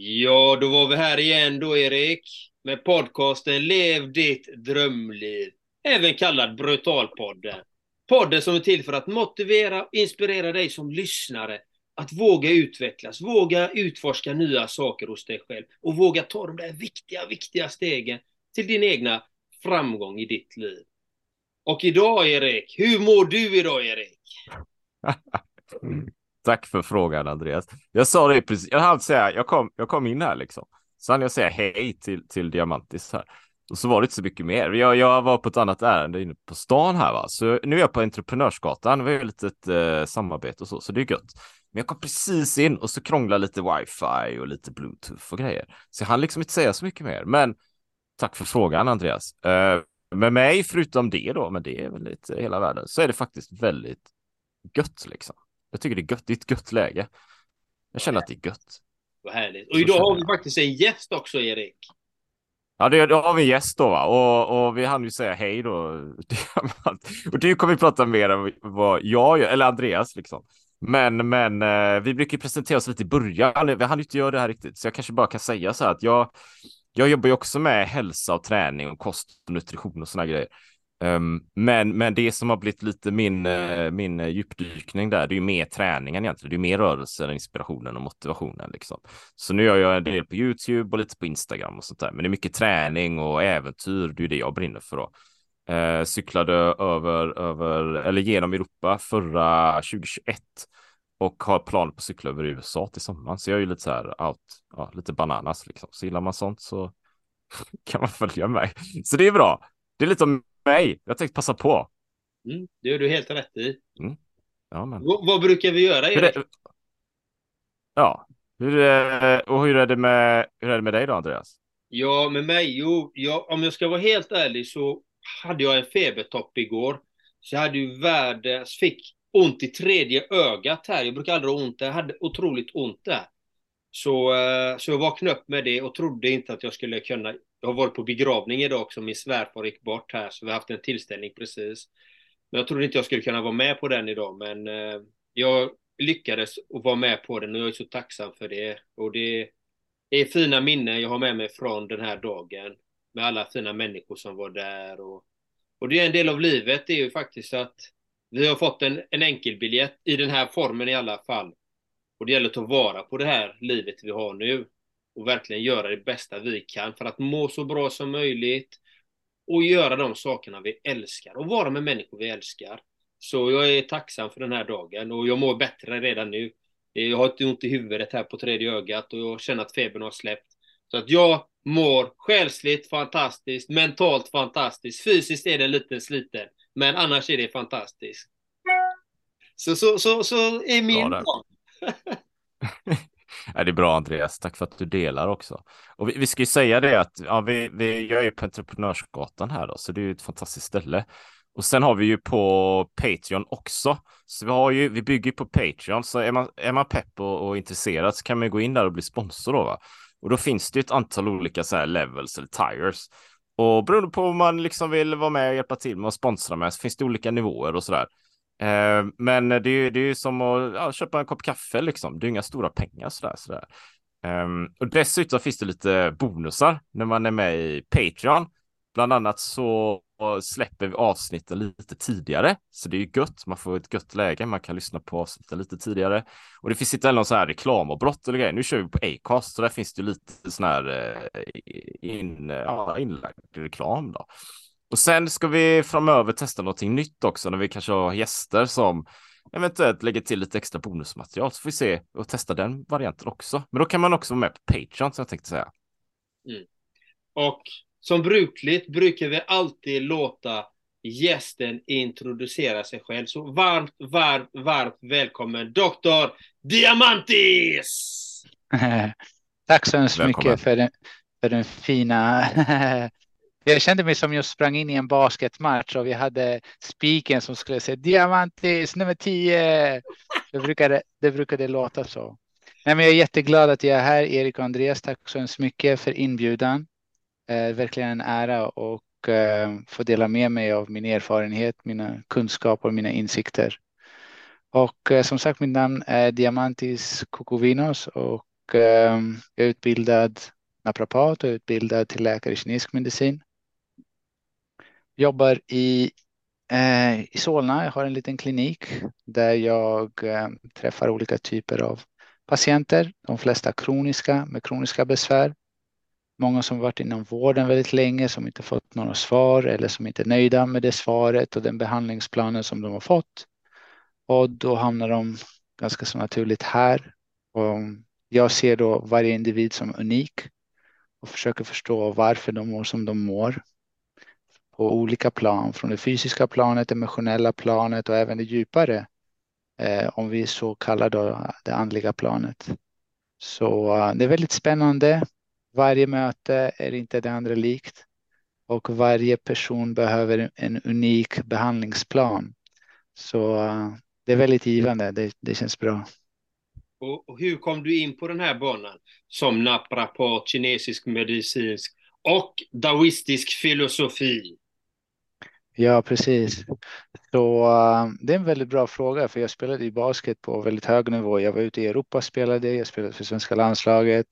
Ja, då var vi här igen då, Erik. Med podcasten Lev ditt drömliv. Även kallad Brutalpodden. Podden som är till för att motivera och inspirera dig som lyssnare att våga utvecklas, våga utforska nya saker hos dig själv och våga ta de där viktiga, viktiga stegen till din egna framgång i ditt liv. Och idag, Erik, hur mår du idag, Erik? Tack för frågan Andreas. Jag sa det precis, jag hann säga, jag kom, jag kom in här liksom. Så hann jag säga hej till, till Diamantis här. Och så var det inte så mycket mer. Jag, jag var på ett annat ärende inne på stan här va. Så nu är jag på Entreprenörsgatan. Vi har ju lite ett eh, samarbete och så, så det är gött. Men jag kom precis in och så krånglade lite wifi och lite bluetooth och grejer. Så jag hann liksom inte säga så mycket mer. Men tack för frågan Andreas. Eh, med mig, förutom det då, men det är väl lite hela världen, så är det faktiskt väldigt gött liksom. Jag tycker det är gött. Det är ett gött läge. Jag känner att det är gött. Vad härligt. Och idag har vi faktiskt en gäst också, Erik. Ja, det, då har vi en gäst då, va? Och, och vi hann ju säga hej då. och du kommer vi prata mer om vad jag gör, eller Andreas liksom. Men, men eh, vi brukar presentera oss lite i början. Vi hann inte göra det här riktigt, så jag kanske bara kan säga så här att jag, jag jobbar ju också med hälsa och träning och kost och nutrition och såna grejer. Ehm, men, men det som har blivit lite min, eh, min eh, djupdykning där, det är ju mer träningen egentligen. Det är mer rörelsen, inspirationen och motivationen liksom. Så nu gör jag en del på YouTube och lite på Instagram och sånt där. Men det är mycket träning och äventyr. Det är det jag brinner för då. Eh, cyklade över, över, eller genom Europa förra 2021 och har planer på att cykla över USA till sommaren. Så jag är ju lite så här out, ja, lite bananas liksom. Så gillar man sånt så kan man följa mig. Så det är bra. Det är lite om mig. Jag tänkte passa på. Mm, det gör du helt rätt i. Mm. Ja, men... vad, vad brukar vi göra? Hur Ja, hur, och hur är, det med, hur är det med dig då, Andreas? Ja, med mig? Jo, ja, om jag ska vara helt ärlig så hade jag en febertopp igår. Så jag hade ju världens, fick ont i tredje ögat här. Jag brukar aldrig ha ont, jag hade otroligt ont där. Så, eh, så jag vaknade upp med det och trodde inte att jag skulle kunna jag har varit på begravning idag också, min svärfar gick bort här, så vi har haft en tillställning precis. Men jag trodde inte jag skulle kunna vara med på den idag, men eh, jag lyckades att vara med på den och jag är så tacksam för det. Och det är fina minnen jag har med mig från den här dagen, med alla fina människor som var där. Och, och det är en del av livet, det är ju faktiskt att vi har fått en, en enkelbiljett i den här formen i alla fall. Och det gäller att ta vara på det här livet vi har nu och verkligen göra det bästa vi kan för att må så bra som möjligt och göra de sakerna vi älskar och vara med människor vi älskar. Så jag är tacksam för den här dagen och jag mår bättre redan nu. Jag har inte ont i huvudet här på tredje ögat och jag känner att febern har släppt. Så att jag mår själsligt fantastiskt, mentalt fantastiskt, fysiskt är det lite sliten, men annars är det fantastiskt. Så, så, så, så är min dag. Ja, det är bra Andreas, tack för att du delar också. Och vi, vi ska ju säga det att ja, vi, vi gör ju på Entreprenörsgatan här då, så det är ju ett fantastiskt ställe. Och sen har vi ju på Patreon också. Så vi har ju, vi bygger på Patreon, så är man, är man pepp och, och intresserad så kan man gå in där och bli sponsor då va. Och då finns det ett antal olika så här levels eller tires. Och beroende på om man liksom vill vara med och hjälpa till med att sponsra med så finns det olika nivåer och så där. Eh, men det är, det är som att ja, köpa en kopp kaffe liksom. Det är inga stora pengar sådär. sådär. Um, och dessutom finns det lite bonusar när man är med i Patreon. Bland annat så släpper vi avsnitten lite tidigare, så det är ju gött. Man får ett gött läge. Man kan lyssna på avsnitten lite tidigare och det finns inte heller någon sån här reklamavbrott eller grejer. Nu kör vi på Acast, så där finns det lite sån här eh, in, ja, inlagd reklam då. Och sen ska vi framöver testa någonting nytt också när vi kanske har gäster som eventuellt lägger till lite extra bonusmaterial så får vi se och testa den varianten också. Men då kan man också vara med på Patreon som jag tänkte säga. Mm. Och som brukligt brukar vi alltid låta gästen introducera sig själv. Så varmt, varmt, varmt välkommen Dr. Diamantis! Tack så hemskt mycket för den, för den fina Jag kände mig som jag sprang in i en basketmatch och vi hade spiken som skulle säga Diamantis nummer 10. Det brukade, det brukade låta så. Nej, men jag är jätteglad att jag är här, Erik och Andreas. Tack så hemskt mycket för inbjudan. Eh, verkligen en ära och eh, få dela med mig av min erfarenhet, mina kunskaper och mina insikter. Och eh, som sagt, mitt namn är Diamantis Kokovinos och och eh, jag är utbildad naprapat och utbildad till läkare i kinesisk medicin. Jobbar i, eh, i Solna. Jag har en liten klinik där jag eh, träffar olika typer av patienter. De flesta kroniska med kroniska besvär. Många som varit inom vården väldigt länge som inte fått några svar eller som inte är nöjda med det svaret och den behandlingsplanen som de har fått. Och då hamnar de ganska så naturligt här. Och jag ser då varje individ som unik och försöker förstå varför de mår som de mår på olika plan, från det fysiska planet, emotionella planet och även det djupare, eh, om vi så kallar då det andliga planet. Så eh, det är väldigt spännande. Varje möte är inte det andra likt och varje person behöver en unik behandlingsplan. Så eh, det är väldigt givande. Det, det känns bra. Och, och hur kom du in på den här banan som naprapat, kinesisk medicinsk och daoistisk filosofi? Ja, precis. Så eh, det är en väldigt bra fråga, för jag spelade i basket på väldigt hög nivå. Jag var ute i Europa och spelade, jag spelade för svenska landslaget.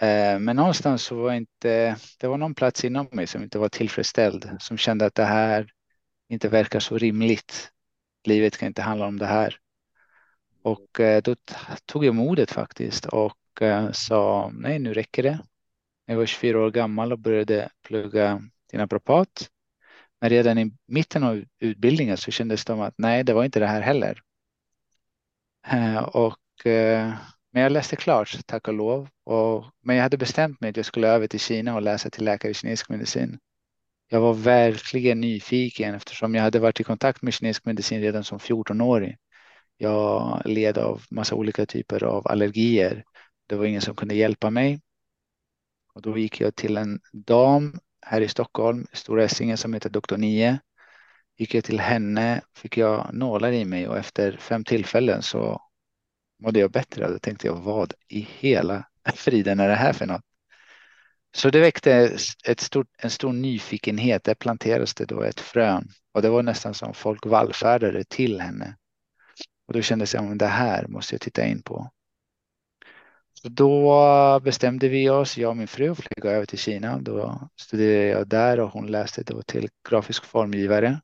Eh, men någonstans så var inte, det var någon plats inom mig som inte var tillfredsställd, som kände att det här inte verkar så rimligt. Livet kan inte handla om det här. Och eh, då tog jag modet faktiskt och sa nej, nu räcker det. Jag var 24 år gammal och började plugga till naprapat men redan i mitten av utbildningen så kändes det som att nej, det var inte det här heller. Eh, och, eh, men jag läste klart, tack och lov. Och, men jag hade bestämt mig att jag skulle över till Kina och läsa till läkare i kinesisk medicin. Jag var verkligen nyfiken eftersom jag hade varit i kontakt med kinesisk medicin redan som 14-åring. Jag led av massa olika typer av allergier. Det var ingen som kunde hjälpa mig. Och då gick jag till en dam här i Stockholm, Stora Essingen som heter Doktor 9. Gick jag till henne, fick jag nålar i mig och efter fem tillfällen så mådde jag bättre. Då tänkte jag, vad i hela friden är det här för något? Så det väckte ett stort, en stor nyfikenhet. Där planterades det då ett frön och det var nästan som folk vallfärdade till henne. Och då kändes det som det här måste jag titta in på. Så då bestämde vi oss, jag och min fru, att flyga över till Kina. Då studerade jag där och hon läste då till grafisk formgivare.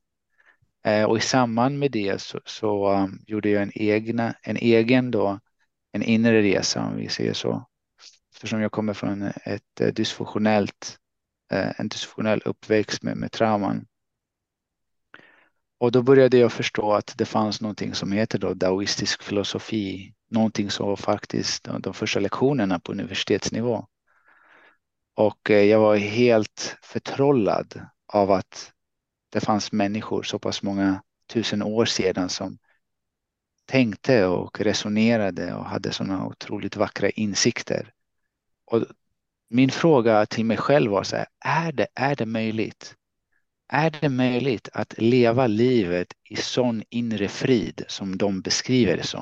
Eh, och i samband med det så, så um, gjorde jag en, egna, en egen då, en inre resa om vi säger så. Eftersom jag kommer från ett eh, dysfunktionellt, eh, en dysfunktionell uppväxt med, med trauman. Och då började jag förstå att det fanns någonting som heter då daoistisk filosofi någonting som var faktiskt de första lektionerna på universitetsnivå. Och eh, jag var helt förtrollad av att det fanns människor så pass många tusen år sedan som tänkte och resonerade och hade sådana otroligt vackra insikter. Och min fråga till mig själv var så här, är det, är det möjligt? Är det möjligt att leva livet i sån inre frid som de beskriver det som?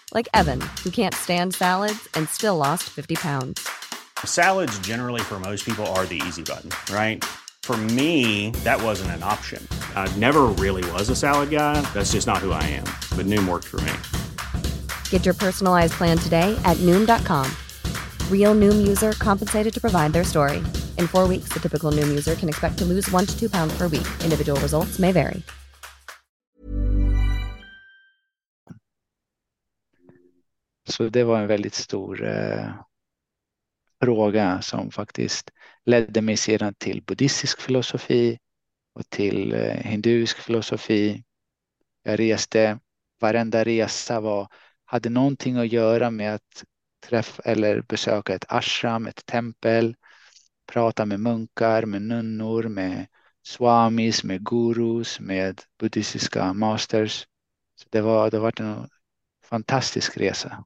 like Evan, who can't stand salads and still lost 50 pounds. Salads, generally, for most people, are the easy button, right? For me, that wasn't an option. I never really was a salad guy. That's just not who I am. But Noom worked for me. Get your personalized plan today at Noom.com. Real Noom user compensated to provide their story. In four weeks, the typical Noom user can expect to lose one to two pounds per week. Individual results may vary. Så det var en väldigt stor eh, fråga som faktiskt ledde mig sedan till buddhistisk filosofi och till eh, hinduisk filosofi. Jag reste, varenda resa var, hade någonting att göra med att träffa eller besöka ett ashram, ett tempel, prata med munkar, med nunnor, med swamis, med gurus, med buddhistiska masters. Så det var, det var en fantastisk resa.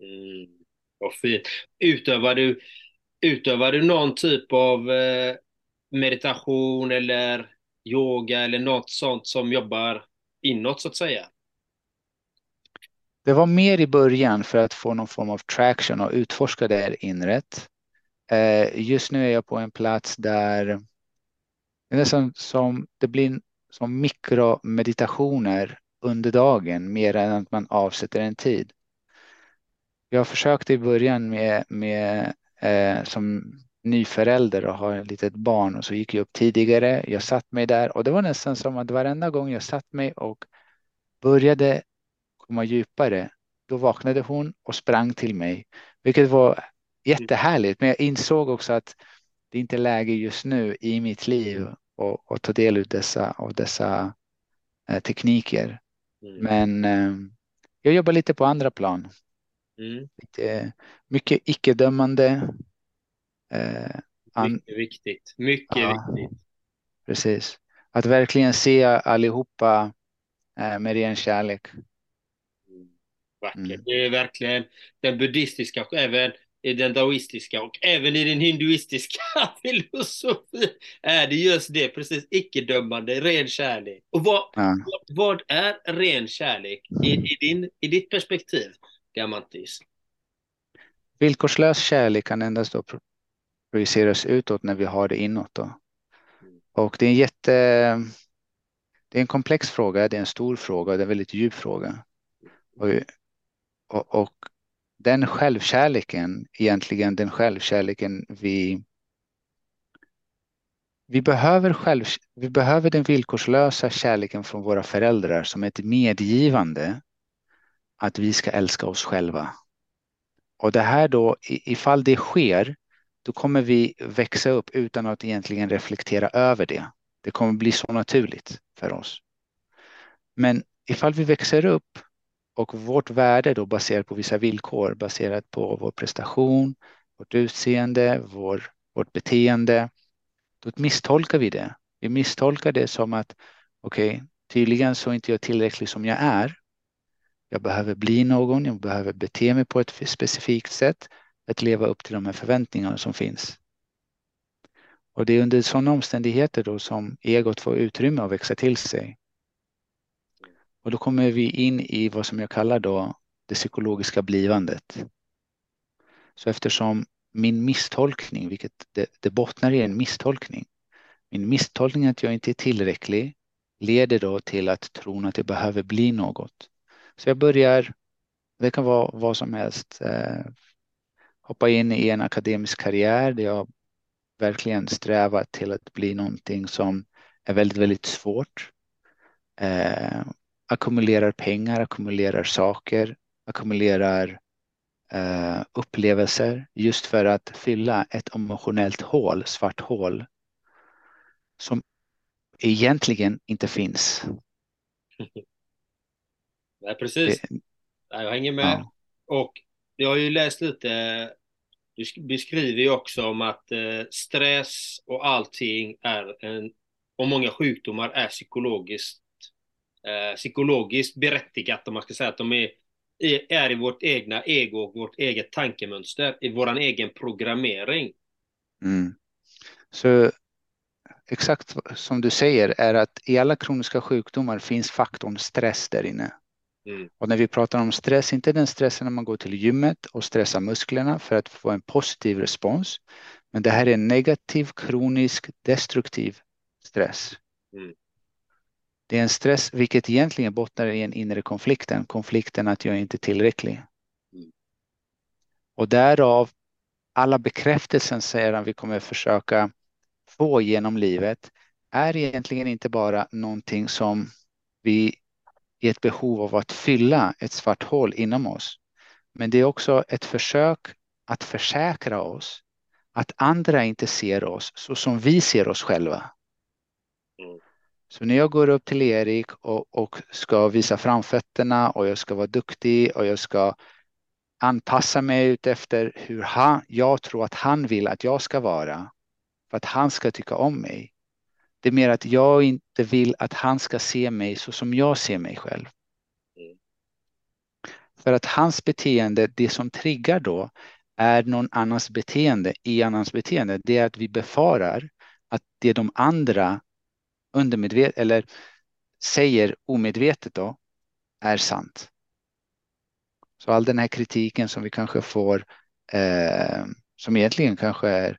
Mm, vad fint. Utövar du, utövar du någon typ av eh, meditation eller yoga eller något sånt som jobbar inåt så att säga? Det var mer i början för att få någon form av traction och utforska det här inret. Eh, just nu är jag på en plats där det är nästan som det blir som mikromeditationer under dagen mer än att man avsätter en tid. Jag försökte i början med, med eh, som ny förälder och har ett litet barn och så gick jag upp tidigare. Jag satt mig där och det var nästan som att varenda gång jag satt mig och började komma djupare, då vaknade hon och sprang till mig, vilket var jättehärligt. Men jag insåg också att det inte är läge just nu i mitt liv att ta del av dessa, av dessa eh, tekniker. Mm. Men eh, jag jobbar lite på andra plan. Mm. Lite, mycket icke-dömande. Eh, mycket viktigt. Mycket ja, viktigt. Precis. Att verkligen se allihopa eh, med ren kärlek. Vackert. Mm. Det är verkligen den buddhistiska, även i den daoistiska och även i den hinduistiska filosofin är det just det, precis icke-dömande, ren kärlek. Och vad, ja. vad är ren kärlek i, i, din, i ditt perspektiv, Diamantis? Villkorslös kärlek kan endast då projiceras utåt när vi har det inåt. Då. Mm. Och det är en jätte... Det är en komplex fråga, det är en stor fråga, det är en väldigt djup fråga. Och och, och den självkärleken, egentligen den självkärleken vi vi behöver, själv, vi behöver den villkorslösa kärleken från våra föräldrar som ett medgivande att vi ska älska oss själva. Och det här då, ifall det sker, då kommer vi växa upp utan att egentligen reflektera över det. Det kommer bli så naturligt för oss. Men ifall vi växer upp och vårt värde då baserat på vissa villkor, baserat på vår prestation, vårt utseende, vår, vårt beteende, då misstolkar vi det. Vi misstolkar det som att okej, okay, tydligen så är inte jag tillräcklig som jag är. Jag behöver bli någon, jag behöver bete mig på ett specifikt sätt, att leva upp till de här förväntningarna som finns. Och det är under sådana omständigheter då som egot får utrymme att växa till sig. Och då kommer vi in i vad som jag kallar då det psykologiska blivandet. Så eftersom min misstolkning, vilket det, det bottnar i en misstolkning, min misstolkning att jag inte är tillräcklig leder då till att tron att jag behöver bli något. Så jag börjar, det kan vara vad som helst, eh, hoppa in i en akademisk karriär där jag verkligen strävar till att bli någonting som är väldigt, väldigt svårt. Eh, ackumulerar pengar, ackumulerar saker, ackumulerar eh, upplevelser just för att fylla ett emotionellt hål, svart hål som egentligen inte finns. Nej, precis. Det, jag hänger med. Ja. Och jag har ju läst lite, du beskriver ju också om att eh, stress och allting är en, och många sjukdomar är psykologiskt eh, psykologiskt berättigat om man ska säga att de är, är i vårt egna ego och vårt eget tankemönster, i vår egen programmering. Mm. Så exakt som du säger är att i alla kroniska sjukdomar finns faktorn stress där inne. Mm. Och när vi pratar om stress, inte den stressen när man går till gymmet och stressar musklerna för att få en positiv respons. Men det här är negativ, kronisk, destruktiv stress. Mm. Det är en stress, vilket egentligen bottnar i en inre konflikten, konflikten att jag inte är tillräcklig. Mm. Och därav alla bekräftelsen säger han vi kommer försöka få genom livet är egentligen inte bara någonting som vi är ett behov av att fylla ett svart hål inom oss. Men det är också ett försök att försäkra oss att andra inte ser oss så som vi ser oss själva. Mm. Så när jag går upp till Erik och, och ska visa framfötterna och jag ska vara duktig och jag ska anpassa mig ut efter hur han, jag tror att han vill att jag ska vara för att han ska tycka om mig. Det är mer att jag inte vill att han ska se mig så som jag ser mig själv. Mm. För att hans beteende, det som triggar då, är någon annans beteende i annans beteende. Det är att vi befarar att det de andra undermedvetet eller säger omedvetet då är sant. Så all den här kritiken som vi kanske får, eh, som egentligen kanske är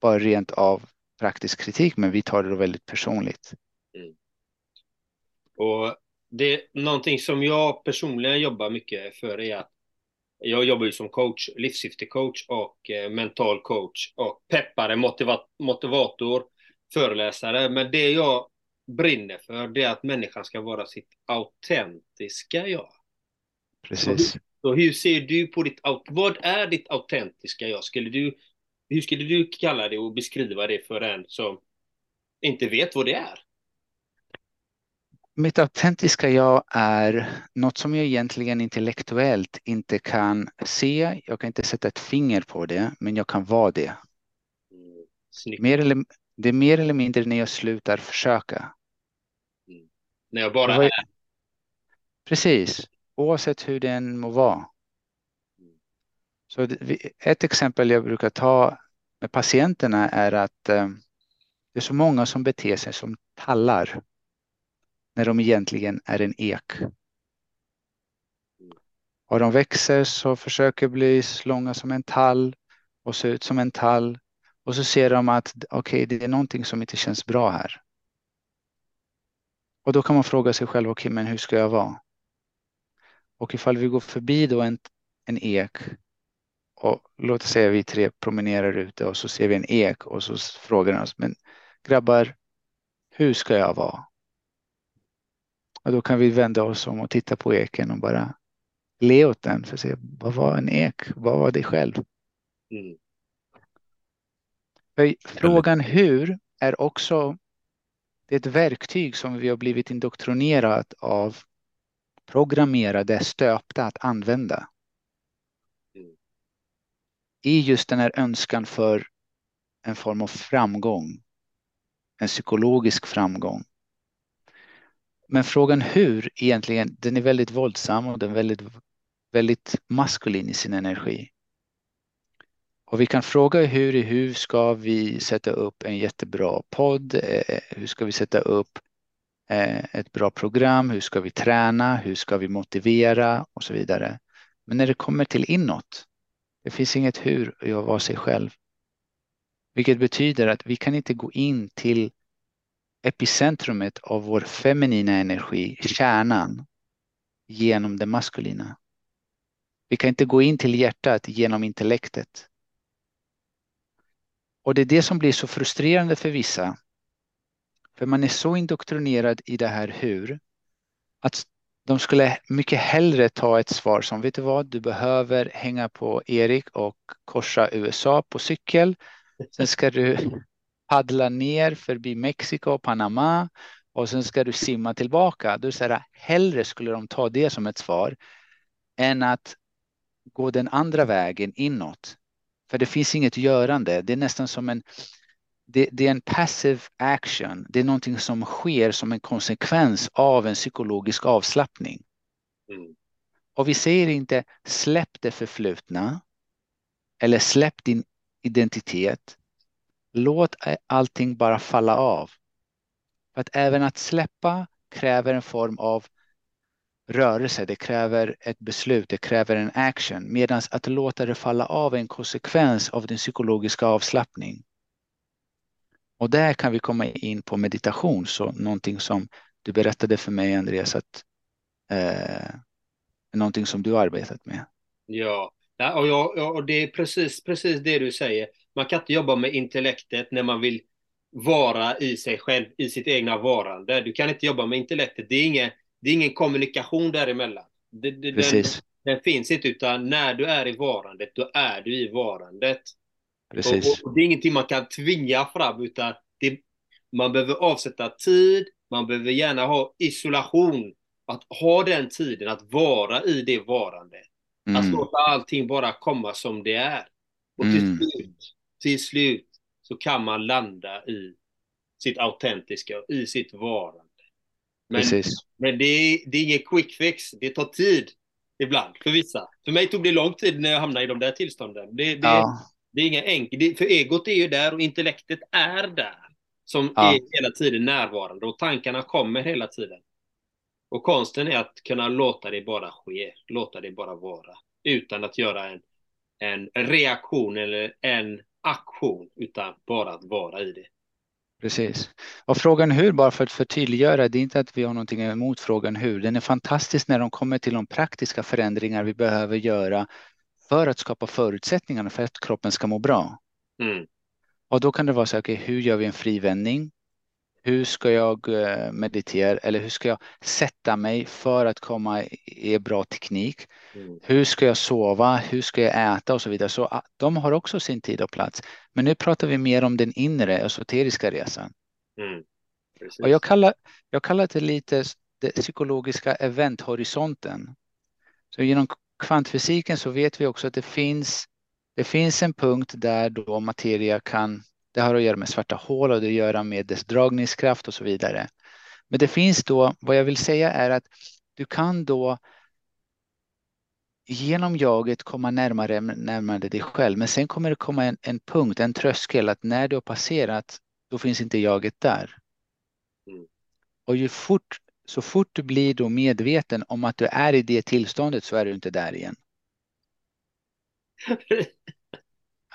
bara rent av praktisk kritik, men vi tar det väldigt personligt. Mm. Och det är någonting som jag personligen jobbar mycket för är att jag jobbar ju som coach, livssyftecoach och eh, mental coach och peppare, motiva motivator, föreläsare. Men det jag brinner för det är att människan ska vara sitt autentiska jag. Precis. Så, så hur ser du på ditt, vad är ditt autentiska jag? Skulle du, hur skulle du kalla det och beskriva det för en som inte vet vad det är? Mitt autentiska jag är något som jag egentligen intellektuellt inte kan se. Jag kan inte sätta ett finger på det, men jag kan vara det. Mm, mer eller, det är mer eller mindre när jag slutar försöka. Mm. När jag bara är. Precis, oavsett hur den må vara. Så ett exempel jag brukar ta med patienterna är att eh, det är så många som beter sig som tallar när de egentligen är en ek. Och de växer så försöker bli långa som en tall och se ut som en tall. Och så ser de att okej, okay, det är någonting som inte känns bra här. Och då kan man fråga sig själv, okej, okay, men hur ska jag vara? Och ifall vi går förbi då en, en ek och låt oss säga vi tre promenerar ute och så ser vi en ek och så frågar de oss, men grabbar, hur ska jag vara? Och då kan vi vända oss om och titta på eken och bara le åt den för att se vad var en ek? Vad var det själv? Mm. Frågan hur är också det är ett verktyg som vi har blivit indoktrinerat av programmerade, stöpta att använda. I just den här önskan för en form av framgång. En psykologisk framgång. Men frågan hur egentligen, den är väldigt våldsam och den är väldigt, väldigt maskulin i sin energi. Och vi kan fråga hur, hur ska vi sätta upp en jättebra podd? Eh, hur ska vi sätta upp eh, ett bra program? Hur ska vi träna? Hur ska vi motivera? Och så vidare. Men när det kommer till inåt, det finns inget hur i att vara sig själv. Vilket betyder att vi kan inte gå in till epicentrumet av vår feminina energi, kärnan, genom det maskulina. Vi kan inte gå in till hjärtat genom intellektet. Och det är det som blir så frustrerande för vissa. För man är så indoktrinerad i det här hur att de skulle mycket hellre ta ett svar som vet du vad, du behöver hänga på Erik och korsa USA på cykel. Sen ska du paddla ner förbi Mexiko och Panama och sen ska du simma tillbaka. Du säger hellre skulle de ta det som ett svar än att gå den andra vägen inåt. För det finns inget görande. Det är nästan som en det, det, är en passive action. Det är någonting som sker som en konsekvens av en psykologisk avslappning. Mm. Och vi säger inte släpp det förflutna eller släpp din identitet. Låt allting bara falla av. För att även att släppa kräver en form av rörelse, det kräver ett beslut, det kräver en action. Medan att låta det falla av är en konsekvens av din psykologiska avslappning. Och där kan vi komma in på meditation, så någonting som du berättade för mig Andreas, att eh, någonting som du arbetat med. Ja, Ja, och, jag, och det är precis, precis det du säger. Man kan inte jobba med intellektet när man vill vara i sig själv, i sitt egna varande. Du kan inte jobba med intellektet. Det är ingen, det är ingen kommunikation däremellan. Det, det, Precis. Den, den finns inte, utan när du är i varandet, då är du i varandet. Precis. Och, och det är ingenting man kan tvinga fram, utan det, man behöver avsätta tid, man behöver gärna ha isolation. Att ha den tiden att vara i det varandet. Mm. Att låta allting bara komma som det är. Och till mm. slut, till slut så kan man landa i sitt autentiska, i sitt varande. Men, Precis. men det, är, det är ingen quick fix. Det tar tid ibland för vissa. För mig tog det lång tid när jag hamnade i de där tillstånden. Det, det, ja. Det är inga enkelt. För egot är ju där och intellektet är där. Som ja. är hela tiden närvarande och tankarna kommer hela tiden. Och konsten är att kunna låta det bara ske, låta det bara vara. Utan att göra en, en reaktion eller en aktion, utan bara att vara i det. Precis. Och frågan hur, bara för att förtydliggöra, det är inte att vi har någonting emot frågan hur. Den är fantastisk när de kommer till de praktiska förändringar vi behöver göra för att skapa förutsättningarna för att kroppen ska må bra. Mm. Och då kan det vara så, okay, hur gör vi en frivändning? Hur ska jag eh, meditera eller hur ska jag sätta mig för att komma i bra teknik? Mm. Hur ska jag sova? Hur ska jag äta och så vidare? Så ah, de har också sin tid och plats. Men nu pratar vi mer om den inre esoteriska resan. Mm. Och jag kallar, jag kallar det lite den psykologiska eventhorisonten. Så genom kvantfysiken så vet vi också att det finns, det finns en punkt där då materia kan det har att göra med svarta hål och det har att göra med dess dragningskraft och så vidare. Men det finns då, vad jag vill säga är att du kan då genom jaget komma närmare, närmare dig själv. Men sen kommer det komma en, en punkt, en tröskel att när du har passerat, då finns inte jaget där. Mm. Och ju fort, så fort du blir då medveten om att du är i det tillståndet så är du inte där igen.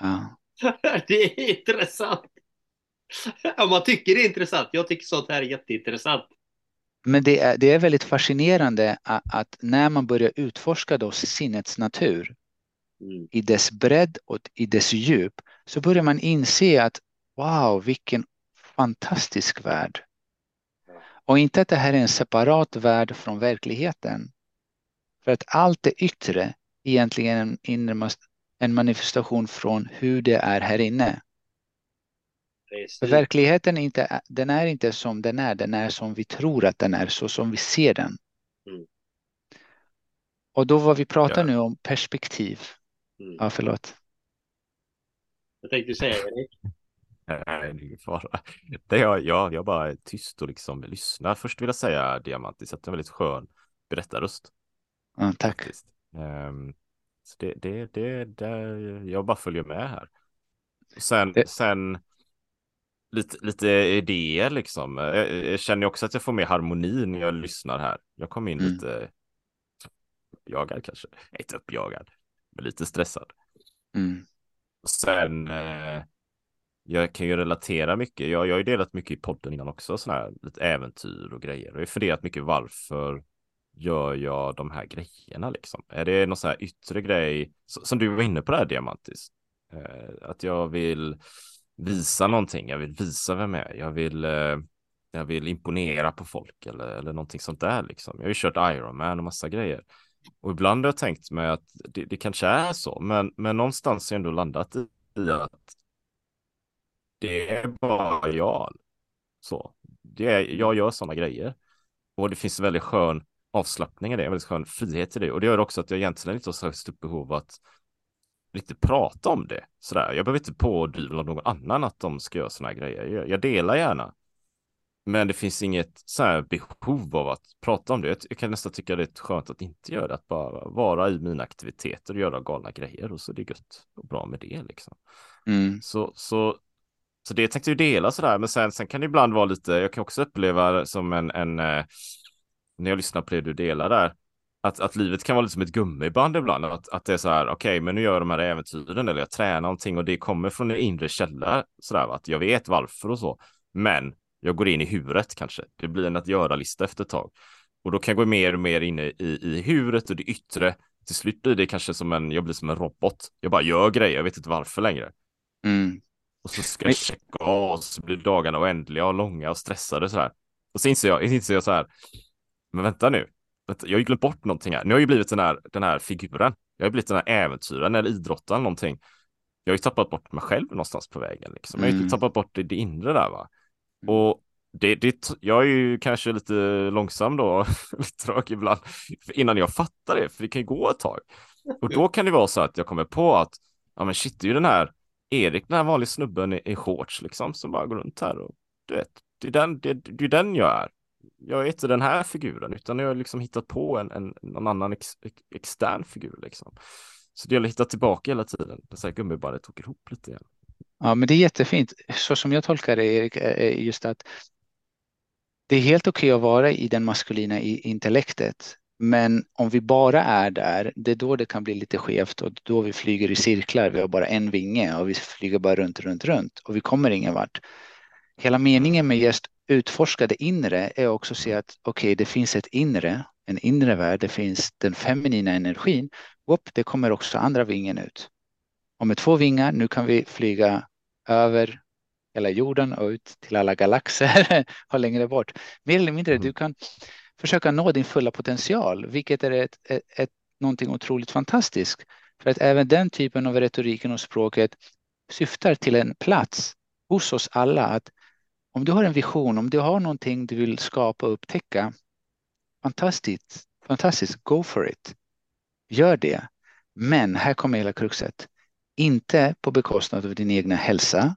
Ja. det är intressant. Om man tycker det är intressant. Jag tycker sånt här är jätteintressant. Men det är, det är väldigt fascinerande att, att när man börjar utforska då sinnets natur mm. i dess bredd och i dess djup så börjar man inse att wow, vilken fantastisk värld. Och inte att det här är en separat värld från verkligheten. För att allt det yttre egentligen är en manifestation från hur det är här inne. För verkligheten är inte, den är inte som den är, den är som vi tror att den är, så som vi ser den. Mm. Och då vad vi pratar ja. nu om perspektiv. Mm. Ja, förlåt. Vad tänkte säga, Erik? Nej, det är ingen fara. Det jag, jag, jag bara är tyst och liksom lyssnar. Först vill jag säga Diamantis att du har en väldigt skön berättarröst. Ja, tack. Um, så det, det, det, det, jag bara följer med här. Sen, det... sen lite, lite idéer liksom. Jag, jag, känner också att jag får mer harmoni när jag lyssnar här. Jag kom in mm. lite jagad kanske. Inte uppjagad, men lite stressad. Mm. Sen, eh, jag kan ju relatera mycket. Jag, jag har ju delat mycket i podden innan också, sådana här lite äventyr och grejer. Och jag har funderat mycket varför gör jag de här grejerna liksom? Är det någon sån här yttre grej som du var inne på det här Diamantis? Eh, att jag vill visa någonting, jag vill visa vem jag är, jag vill, eh, jag vill imponera på folk eller, eller någonting sånt där liksom. Jag har ju kört Ironman och massa grejer. Och ibland har jag tänkt mig att det, det kanske är så, men, men någonstans har jag ändå landat i, i att det är bara jag. Så, det är, jag gör sådana grejer. Och det finns en väldigt skön avslappning i det, en väldigt skön frihet i det. Och det gör också att jag egentligen inte har så stort behov att riktigt prata om det. Sådär. Jag behöver inte pådyvla någon annan att de ska göra sådana grejer. Jag, jag, delar gärna. Men det finns inget så behov av att prata om det. Jag kan nästan tycka det är skönt att inte göra det, att bara vara i mina aktiviteter och göra galna grejer och så är det gött och bra med det liksom. Mm. Så, så, så det tänkte jag dela sådär, men sen, sen kan det ibland vara lite, jag kan också uppleva som en, en eh, när jag lyssnar på det du delar där, att, att livet kan vara lite som ett gummiband ibland. Att, att det är så här, okej, okay, men nu gör jag de här äventyren eller jag tränar någonting och det kommer från en inre källa. Så där, att jag vet varför och så. Men jag går in i huvudet kanske. Det blir en att göra-lista efter ett tag. Och då kan jag gå mer och mer in i, i huvudet och det yttre till slut blir det kanske som en, jag blir som en robot. Jag bara gör grejer, jag vet inte varför längre. Mm. Och så ska jag checka av och så blir dagarna oändliga och långa och stressade så här. Och så inser jag, inser jag så här, men vänta nu, jag har ju glömt bort någonting här. Nu har jag ju blivit den här, den här figuren. Jag har blivit den här äventyraren eller idrottaren någonting. Jag har ju tappat bort mig själv någonstans på vägen. Liksom. Jag har ju mm. tappat bort det, det inre där va. Mm. Och det, det, jag är ju kanske lite långsam då, lite trög ibland, innan jag fattar det, för det kan ju gå ett tag. Och då kan det vara så att jag kommer på att, ja men shit, det är ju den här Erik, den här vanliga snubben i, i shorts liksom, som bara går runt här och du vet, det är den, det, det är den jag är. Jag är inte den här figuren, utan jag har liksom hittat på en, en någon annan ex, ex, extern figur liksom. Så det gäller att hitta tillbaka hela tiden. Det här gummibandet åker ihop lite igen. Ja, men det är jättefint. Så som jag tolkar det, Erik, är just att det är helt okej okay att vara i den maskulina intellektet. Men om vi bara är där, det är då det kan bli lite skevt och då vi flyger i cirklar. Vi har bara en vinge och vi flyger bara runt, runt, runt och vi kommer ingen vart. Hela meningen med just utforska det inre är också att se att okej, okay, det finns ett inre, en inre värld, det finns den feminina energin. Upp, det kommer också andra vingen ut. Och med två vingar, nu kan vi flyga över hela jorden och ut till alla galaxer och längre bort. Mer eller mindre, mm. du kan försöka nå din fulla potential, vilket är ett, ett, ett, någonting otroligt fantastiskt. För att även den typen av retoriken och språket syftar till en plats hos oss alla. Att om du har en vision, om du har någonting du vill skapa och upptäcka, fantastiskt, fantastiskt, go for it. Gör det. Men här kommer hela kruxet. Inte på bekostnad av din egna hälsa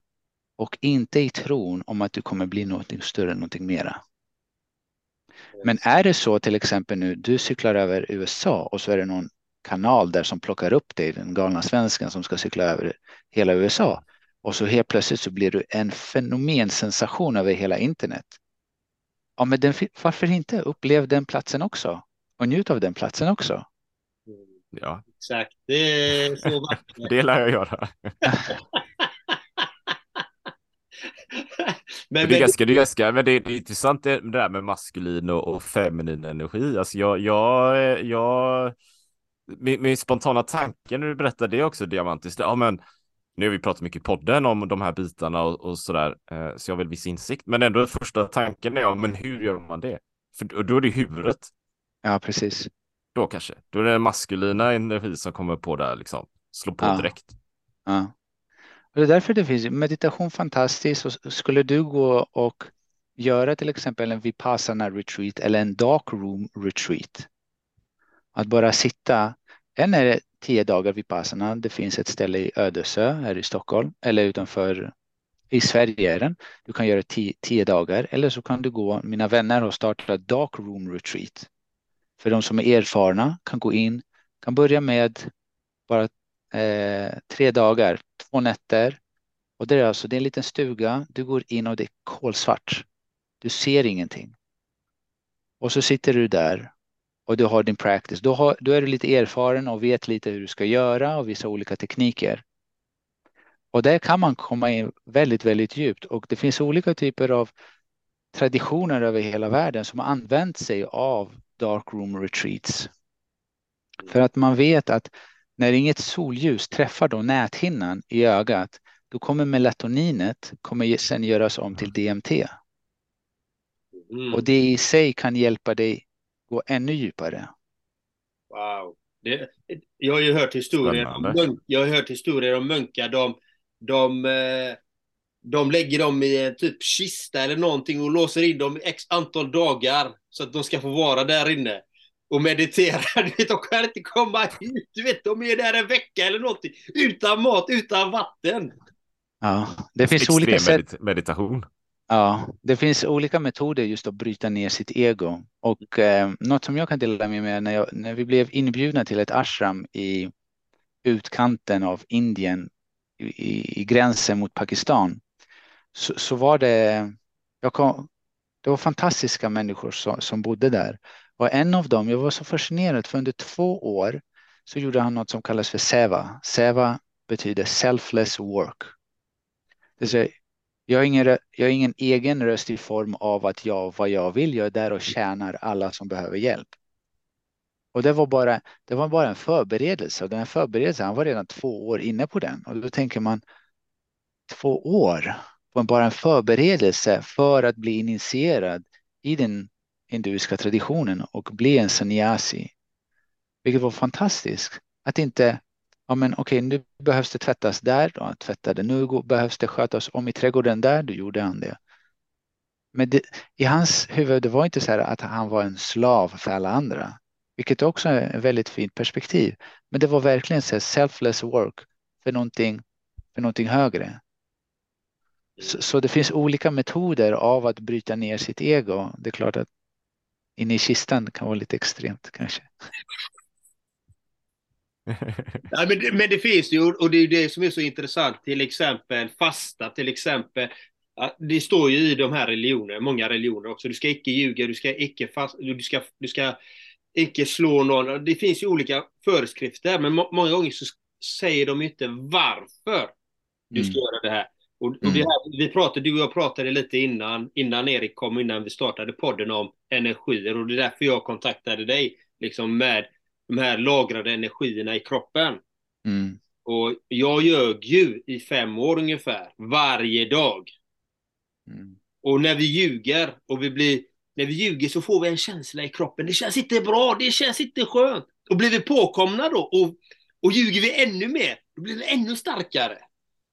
och inte i tron om att du kommer bli något större, någonting mera. Men är det så till exempel nu, du cyklar över USA och så är det någon kanal där som plockar upp dig, den galna svensken som ska cykla över hela USA. Och så helt plötsligt så blir du en fenomensensation över hela internet. Ja, men den, varför inte? Upplev den platsen också och njut av den platsen också. Ja, exakt. Det är så vackert. det lär jag göra. men, det är ganska, det är ganska, men det är, det är intressant det, det där med maskulin och, och feminin energi. Alltså jag, jag, jag, min, min spontana tanke när du berättar det också, Diamantis, det, ja men nu har vi pratat mycket i podden om de här bitarna och, och sådär, eh, så jag har väl viss insikt, men ändå första tanken är, ja men hur gör man det? För då är det huvudet. Ja, precis. Då kanske, då är det den maskulina energi som kommer på där liksom, slå på ja. direkt. Ja. Och det är därför det finns meditation fantastiskt. Och skulle du gå och göra till exempel en vipassana retreat eller en dark room retreat. Att bara sitta. En är det tio dagar vipassana. Det finns ett ställe i Ödesö här i Stockholm eller utanför i Sverige är den. Du kan göra tio, tio dagar eller så kan du gå. Mina vänner har startat dark room retreat. För de som är erfarna kan gå in, kan börja med bara eh, tre dagar, två nätter. Och det är alltså det är en liten stuga. Du går in och det är kolsvart. Du ser ingenting. Och så sitter du där och du har din practice. Då, har, då är du lite erfaren och vet lite hur du ska göra och vissa olika tekniker. Och där kan man komma in väldigt, väldigt djupt och det finns olika typer av traditioner över hela världen som har använt sig av dark room retreats. För att man vet att när inget solljus träffar då näthinnan i ögat, då kommer melatoninet kommer sen göras om till DMT. Mm. Och det i sig kan hjälpa dig gå ännu djupare. Wow. Det, jag har ju hört historier om, jag har hört historier om munkar. De, de, eh, de lägger dem i en typ kista eller någonting och låser in dem x antal dagar så att de ska få vara där inne och mediterar. Du vet, de kan inte komma ut. Du vet, de är där en vecka eller någonting. Utan mat, utan vatten. Ja, det finns Extrem olika sätt. meditation. Ja, det finns olika metoder just att bryta ner sitt ego. Och eh, något som jag kan dela med mig när, jag, när vi blev inbjudna till ett ashram i utkanten av Indien i, i gränsen mot Pakistan så, så var det, jag kom, det var fantastiska människor som, som bodde där. Och en av dem, jag var så fascinerad för under två år så gjorde han något som kallas för SEVA. SEVA betyder selfless work. Det vill säga, jag, har ingen, jag har ingen egen röst i form av att jag vad jag vill. Jag är där och tjänar alla som behöver hjälp. Och det var bara, det var bara en förberedelse och den här förberedelsen, han var redan två år inne på den och då tänker man två år på bara en förberedelse för att bli initierad i den hinduiska traditionen och bli en sannyasi. Vilket var fantastiskt. Att inte, ja men okej, nu behövs det tvättas där, då tvättade. Nu behövs det skötas om i trädgården där, då gjorde han det. Men det, i hans huvud, det var inte så här att han var en slav för alla andra, vilket också är ett väldigt fint perspektiv. Men det var verkligen så selfless work för någonting, för någonting högre. Så, så, det finns olika metoder av att bryta ner sitt ego. Det är klart att inne i kistan kan vara lite extremt kanske. ja, men, det, men det finns ju, och det är det som är så intressant, till exempel fasta, till exempel. Det står ju i de här religionerna, många religioner också, du ska icke ljuga, du ska icke fast, du ska, du ska icke slå någon. Det finns ju olika föreskrifter, men må, många gånger så säger de inte varför du ska mm. göra det här. Och, och mm. här, vi pratade, du och jag pratade lite innan, innan Erik kom, innan vi startade podden om energier och det är därför jag kontaktade dig, liksom med de här lagrade energierna i kroppen. Mm. Och jag ljög ju i fem år ungefär, varje dag. Mm. Och när vi ljuger och vi blir, när vi ljuger så får vi en känsla i kroppen. Det känns inte bra, det känns inte skönt. Och blir vi påkomna då och, och ljuger vi ännu mer, då blir det ännu starkare.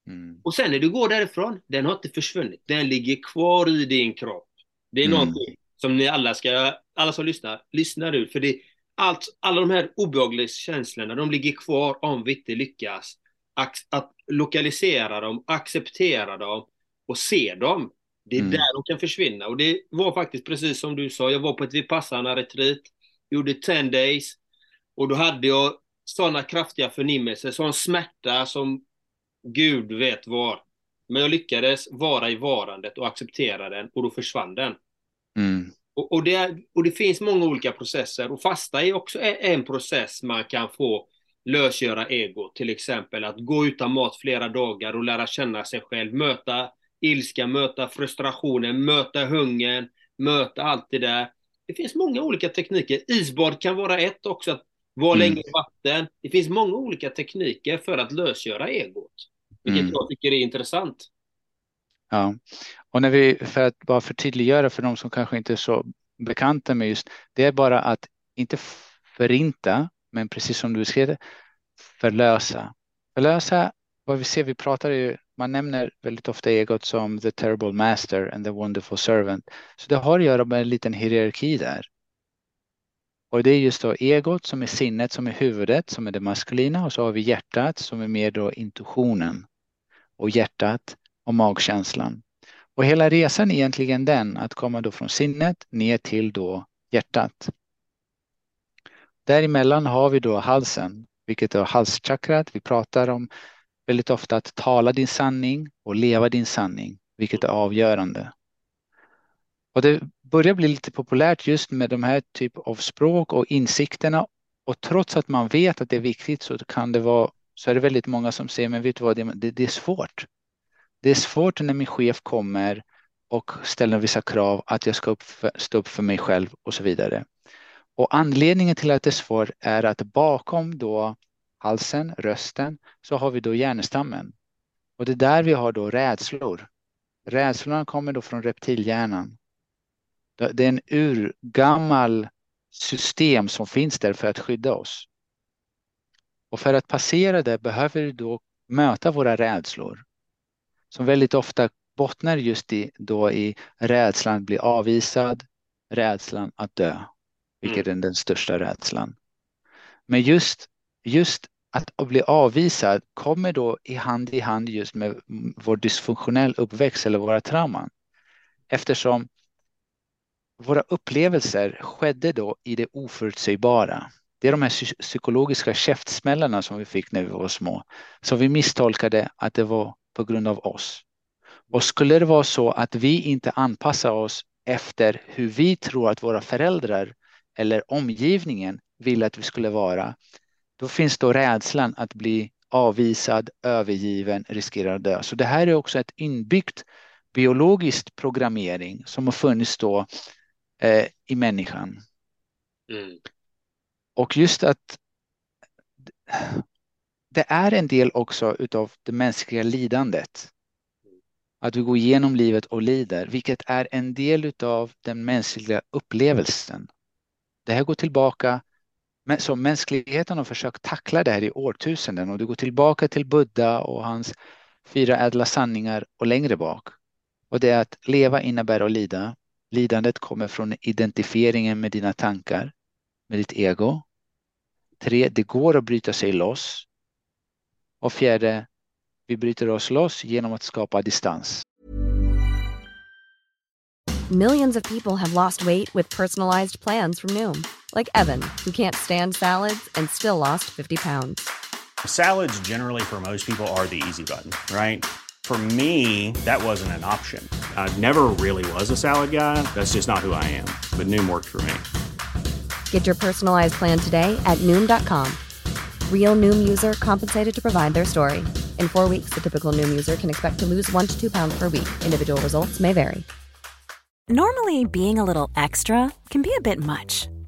Mm. Och sen när du går därifrån, den har inte försvunnit. Den ligger kvar i din kropp. Det är mm. någonting som ni alla ska, alla som lyssnar, lyssnar ut. För det, allt, alla de här obehagliga känslorna, de ligger kvar om vi inte lyckas att lokalisera dem, acceptera dem och se dem. Det är mm. där de kan försvinna. Och det var faktiskt precis som du sa, jag var på ett Vipassana retreat, gjorde 10 days och då hade jag sådana kraftiga förnimmelser, sån smärta som Gud vet var. Men jag lyckades vara i varandet och acceptera den och då försvann den. Mm. Och, och, det, och det finns många olika processer och fasta är också en process man kan få lösgöra ego. Till exempel att gå utan mat flera dagar och lära känna sig själv. Möta ilska, möta frustrationen, möta hungern, möta allt det där. Det finns många olika tekniker. Isbad kan vara ett också, att vara mm. länge i vatten. Det finns många olika tekniker för att lösgöra egot. Vilket mm. jag tycker är intressant. Ja, och när vi, för att bara förtydliggöra för de som kanske inte är så bekanta med just, det är bara att inte förinta, men precis som du beskrev det, förlösa. Förlösa, vad vi ser, vi pratar ju, man nämner väldigt ofta egot som the terrible master and the wonderful servant. Så det har att göra med en liten hierarki där. Och det är just då egot som är sinnet, som är huvudet, som är det maskulina och så har vi hjärtat som är mer då intuitionen och hjärtat och magkänslan. Och hela resan är egentligen den att komma då från sinnet ner till då hjärtat. Däremellan har vi då halsen, vilket är halschakrat. Vi pratar om väldigt ofta att tala din sanning och leva din sanning, vilket är avgörande. Och det börjar bli lite populärt just med de här typ av språk och insikterna. Och trots att man vet att det är viktigt så kan det vara så är det väldigt många som säger, men vet du vad, det, det är svårt. Det är svårt när min chef kommer och ställer vissa krav att jag ska upp för, stå upp för mig själv och så vidare. Och anledningen till att det är svårt är att bakom då halsen, rösten, så har vi då hjärnstammen. Och det är där vi har då rädslor. Rädslorna kommer då från reptilhjärnan. Det är en urgammal system som finns där för att skydda oss. Och för att passera det behöver vi då möta våra rädslor som väldigt ofta bottnar just i, då i rädslan att bli avvisad, rädslan att dö, vilket mm. är den största rädslan. Men just, just att bli avvisad kommer då i hand i hand just med vår dysfunktionell uppväxt eller våra trauman. Eftersom våra upplevelser skedde då i det oförutsägbara. Det är de här psykologiska käftsmällarna som vi fick när vi var små. Som vi misstolkade att det var på grund av oss. Och skulle det vara så att vi inte anpassar oss efter hur vi tror att våra föräldrar eller omgivningen vill att vi skulle vara, då finns då rädslan att bli avvisad, övergiven, riskerar att dö. Så det här är också ett inbyggt biologiskt programmering som har funnits då eh, i människan. Mm. Och just att det är en del också utav det mänskliga lidandet. Att vi går igenom livet och lider, vilket är en del utav den mänskliga upplevelsen. Det här går tillbaka, så mänskligheten har försökt tackla det här i årtusenden och det går tillbaka till Buddha och hans fyra ädla sanningar och längre bak. Och det är att leva innebär att lida. Lidandet kommer från identifieringen med dina tankar, med ditt ego. Tre, det går att bryta sig loss. Och fjärde, vi bryter oss loss genom att skapa distans. Millions of people have lost weight with personalized plans from Noom. Like Evan, who can't stand salads and still lost 50 pounds. Salads generally for most people are the easy button, right? For me, that wasn't an option. I never really was a salad guy. That's just not who I am. But Noom worked for me. Get your personalized plan today at Noom.com. Real Noom user compensated to provide their story. In four weeks, the typical Noom user can expect to lose one to two pounds per week. Individual results may vary. Normally, being a little extra can be a bit much.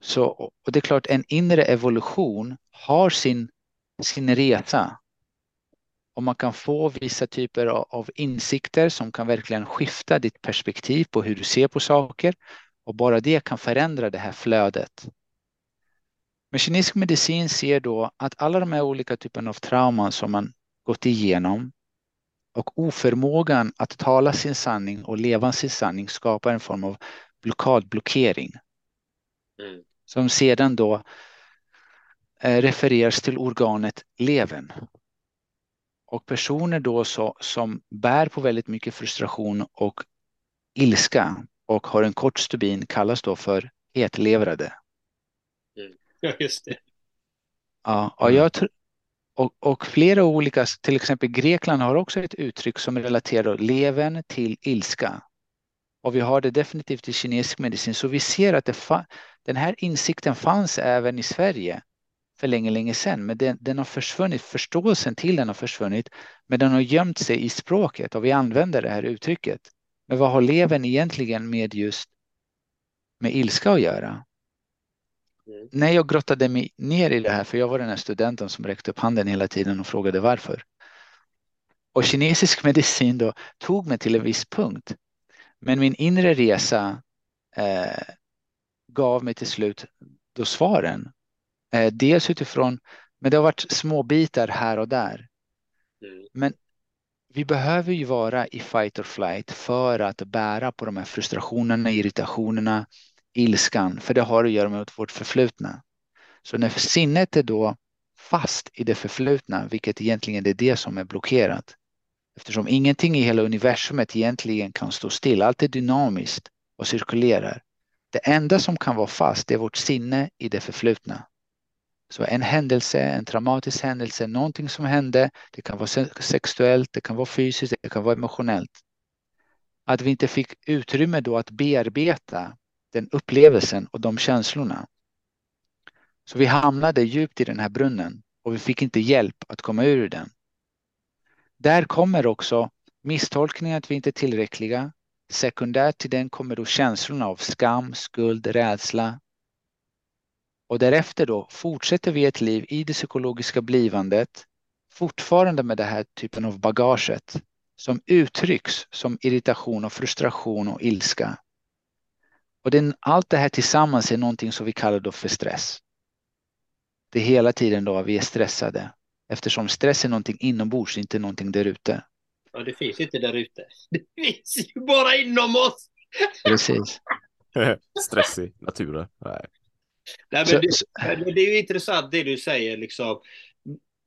Så, och det är klart, en inre evolution har sin, sin resa. Och man kan få vissa typer av, av insikter som kan verkligen skifta ditt perspektiv på hur du ser på saker. Och bara det kan förändra det här flödet. Men kinesisk medicin ser då att alla de här olika typerna av trauman som man gått igenom och oförmågan att tala sin sanning och leva sin sanning skapar en form av blockad, blockering. Mm som sedan då eh, refereras till organet levern. Och personer då så, som bär på väldigt mycket frustration och ilska och har en kort stubin kallas då för hetlevrade. Mm. Ja, just det. Ja, och, jag och, och flera olika, till exempel Grekland har också ett uttryck som relaterar levern till ilska. Och vi har det definitivt i kinesisk medicin, så vi ser att den här insikten fanns även i Sverige för länge, länge sedan, men den, den, har försvunnit. Förståelsen till den har försvunnit, men den har gömt sig i språket och vi använder det här uttrycket. Men vad har levern egentligen med just med ilska att göra? Mm. När jag grottade mig ner i det här, för jag var den här studenten som räckte upp handen hela tiden och frågade varför. Och kinesisk medicin då tog mig till en viss punkt. Men min inre resa eh, gav mig till slut då svaren. Eh, dels utifrån, men det har varit små bitar här och där. Mm. Men vi behöver ju vara i fight or flight för att bära på de här frustrationerna, irritationerna, ilskan, för det har att göra med vårt förflutna. Så när sinnet är då fast i det förflutna, vilket egentligen är det som är blockerat, eftersom ingenting i hela universumet egentligen kan stå still, allt är dynamiskt och cirkulerar. Det enda som kan vara fast är vårt sinne i det förflutna. Så en händelse, en traumatisk händelse, någonting som hände, det kan vara sexuellt, det kan vara fysiskt, det kan vara emotionellt. Att vi inte fick utrymme då att bearbeta den upplevelsen och de känslorna. Så vi hamnade djupt i den här brunnen och vi fick inte hjälp att komma ur den. Där kommer också misstolkningen att vi inte är tillräckliga, Sekundärt till den kommer då känslorna av skam, skuld, rädsla. Och därefter då fortsätter vi ett liv i det psykologiska blivandet fortfarande med den här typen av bagaget som uttrycks som irritation och frustration och ilska. Och den, allt det här tillsammans är någonting som vi kallar då för stress. Det är hela tiden då vi är stressade eftersom stress är någonting inombords, inte någonting där ute. Ja, det finns inte där ute. Det finns ju bara inom oss. Precis. Stressig naturen. Nej. Nej, men det, det är ju intressant det du säger, liksom.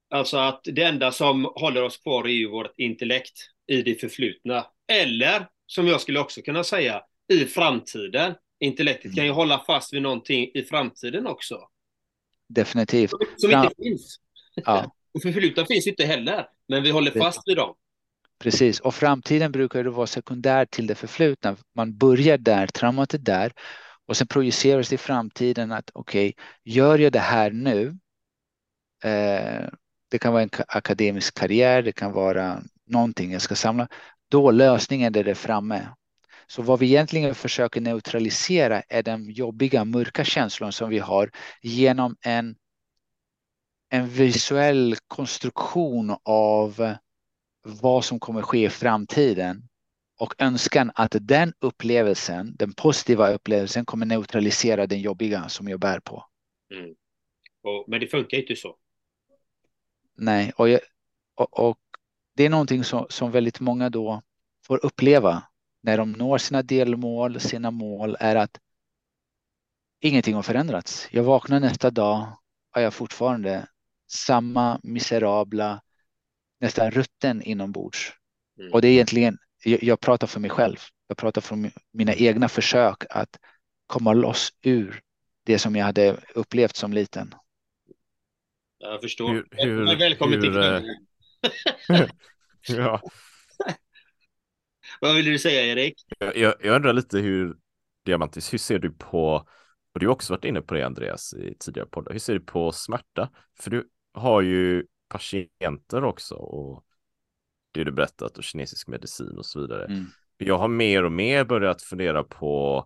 Alltså att det enda som håller oss kvar är ju vårt intellekt i det förflutna. Eller, som jag skulle också kunna säga, i framtiden. intellektet kan ju hålla fast vid någonting i framtiden också. Definitivt. Som, som Fram... inte finns. Ja. Och förflutna finns inte heller, men vi håller fast vid dem. Precis, och framtiden brukar det vara sekundär till det förflutna. Man börjar där, traumat är där och sen projiceras det i framtiden att okej, okay, gör jag det här nu? Eh, det kan vara en akademisk karriär, det kan vara någonting jag ska samla. Då lösningen är det framme. Så vad vi egentligen försöker neutralisera är den jobbiga, mörka känslan som vi har genom en, en visuell konstruktion av vad som kommer ske i framtiden och önskan att den upplevelsen, den positiva upplevelsen kommer neutralisera den jobbiga som jag bär på. Mm. Och, men det funkar inte så. Nej, och, jag, och, och, det är någonting som, som väldigt många då får uppleva när de når sina delmål, sina mål är att ingenting har förändrats. Jag vaknar nästa dag och jag fortfarande samma miserabla, nästan rutten inombords. Mm. Och det är egentligen, jag, jag pratar för mig själv. Jag pratar från mina egna försök att komma loss ur det som jag hade upplevt som liten. Jag förstår. Hur, hur, Välkommen hur, till eh, ja. Vad vill du säga Erik? Jag, jag undrar lite hur, Diamantis, hur ser du på, och du har också varit inne på det Andreas i tidigare poddar, hur ser du på smärta? För du har ju patienter också och det du berättat och kinesisk medicin och så vidare. Mm. Jag har mer och mer börjat fundera på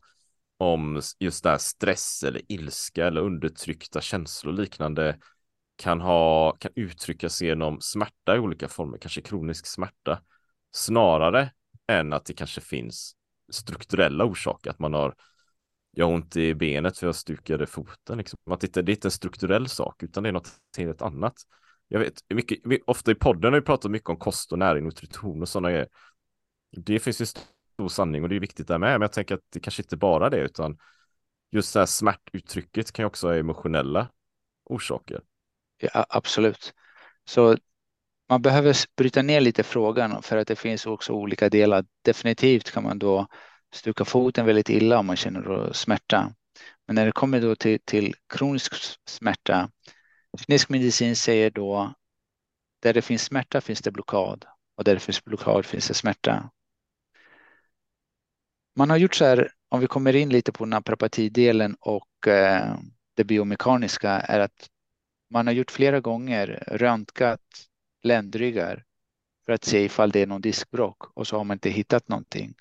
om just det här stress eller ilska eller undertryckta känslor och liknande kan ha, kan uttryckas genom smärta i olika former, kanske kronisk smärta, snarare än att det kanske finns strukturella orsaker, att man har jag har ont i benet för jag stukade foten. Liksom. Att det, det är inte en strukturell sak, utan det är något helt annat. Jag vet, mycket, ofta i podden har vi pratat mycket om kost och näring, nutrition och sådana grejer. Det finns ju stor sanning och det är viktigt där med, men jag tänker att det kanske inte bara det, utan just det här smärtuttrycket kan ju också ha emotionella orsaker. Ja, absolut. Så man behöver bryta ner lite frågan för att det finns också olika delar. Definitivt kan man då stuka foten väldigt illa om man känner då smärta. Men när det kommer då till, till kronisk smärta, kinesisk medicin säger då där det finns smärta finns det blockad och där det finns blockad finns det smärta. Man har gjort så här, om vi kommer in lite på naprapatidelen och eh, det biomekaniska är att man har gjort flera gånger röntgat ländryggar för att se ifall det är någon diskbråck och så har man inte hittat någonting.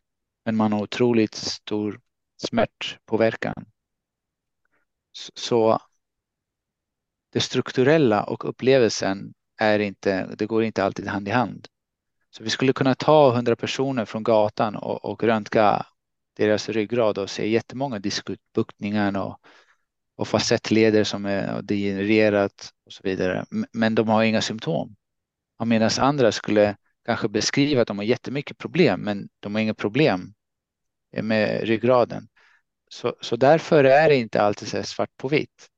Men man har otroligt stor smärtpåverkan. Så det strukturella och upplevelsen är inte, det går inte alltid hand i hand. Så vi skulle kunna ta hundra personer från gatan och, och röntga deras ryggrad och se jättemånga diskbuktningar och, och facettleder som är degenererat och så vidare. Men de har inga symptom. Medan andra skulle kanske beskriva att de har jättemycket problem, men de har inga problem med ryggraden. Så, så därför är det inte alltid så svart på vitt.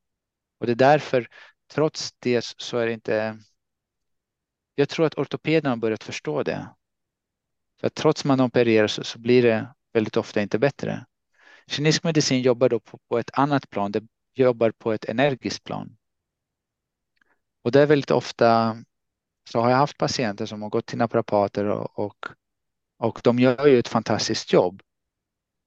Och det är därför, trots det, så är det inte. Jag tror att ortopederna har börjat förstå det. För att trots man opererar så, så blir det väldigt ofta inte bättre. Kinesisk medicin jobbar då på, på ett annat plan. Det jobbar på ett energiskt plan. Och det är väldigt ofta så har jag haft patienter som har gått till naprapater och, och, och de gör ju ett fantastiskt jobb.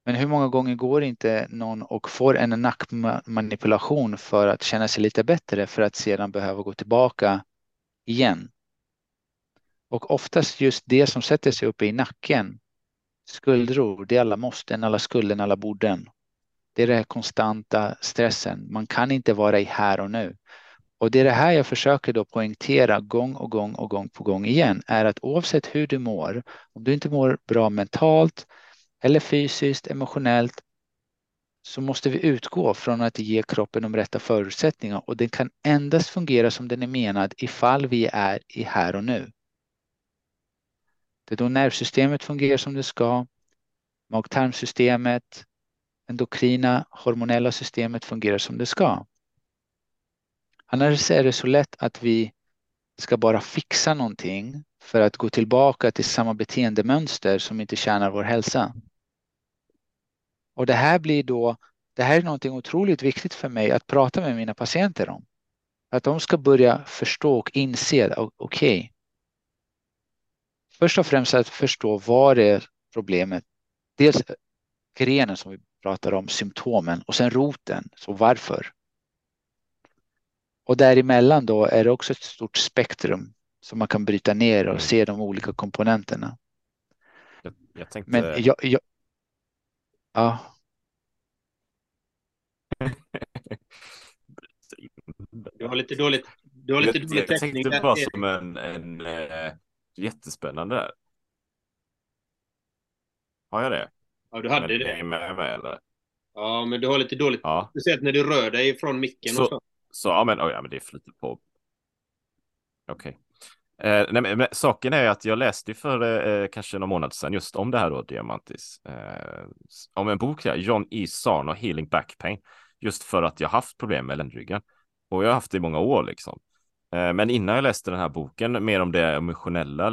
Men hur många gånger går inte någon och får en nackmanipulation för att känna sig lite bättre för att sedan behöva gå tillbaka igen? Och oftast just det som sätter sig uppe i nacken, skuldror, det är alla måsten, alla skulden, alla borden. Det är den här konstanta stressen. Man kan inte vara i här och nu. Och det är det här jag försöker då poängtera gång och gång och gång på gång igen är att oavsett hur du mår, om du inte mår bra mentalt eller fysiskt, emotionellt, så måste vi utgå från att ge kroppen de rätta förutsättningarna och den kan endast fungera som den är menad ifall vi är i här och nu. Det är då nervsystemet fungerar som det ska, mag-tarmsystemet, endokrina, hormonella systemet fungerar som det ska. Annars är det så lätt att vi ska bara fixa någonting för att gå tillbaka till samma beteendemönster som inte tjänar vår hälsa. Och det här blir då, det här är någonting otroligt viktigt för mig att prata med mina patienter om. Att de ska börja förstå och inse, okej, okay, först och främst att förstå vad är problemet. Dels grenen som vi pratar om, symptomen och sen roten, så varför? Och däremellan då är det också ett stort spektrum som man kan bryta ner och mm. se de olika komponenterna. Jag, jag tänkte... Men jag, jag... Ja. Du har lite dåligt, du har lite dålig täckning. Jag tänkte bara som en, en äh, jättespännande där. Har jag det? Ja, du hade men, det. Är med, med, eller? Ja, men du har lite dåligt. Ja. Speciellt när du rör dig från micken. Så, och så så ja, men, oh, ja, men det flyter på. Okej. Okay. Eh, nej, men, saken är att jag läste för eh, kanske någon månad sedan just om det här då, Diamantis. Eh, om en bok, här, John E. Sarno, Healing Back Pain. Just för att jag haft problem med ländryggen. Och jag har haft det i många år liksom. Eh, men innan jag läste den här boken, mer om det emotionella,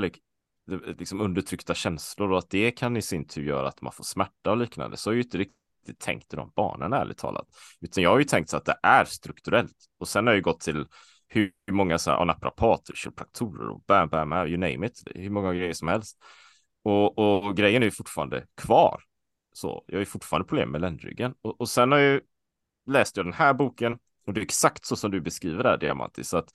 liksom undertryckta känslor och att det kan i sin tur göra att man får smärta och liknande, så är ju inte riktigt tänkt i de banorna ärligt talat. Utan jag har ju tänkt så att det är strukturellt. Och sen har jag ju gått till hur många så här naprapater, kiropraktorer och bam, bam, you name it, hur många grejer som helst. Och, och grejen är ju fortfarande kvar. Så jag har ju fortfarande problem med ländryggen. Och, och sen har jag ju läst jag den här boken och det är exakt så som du beskriver det här, Diamantis, att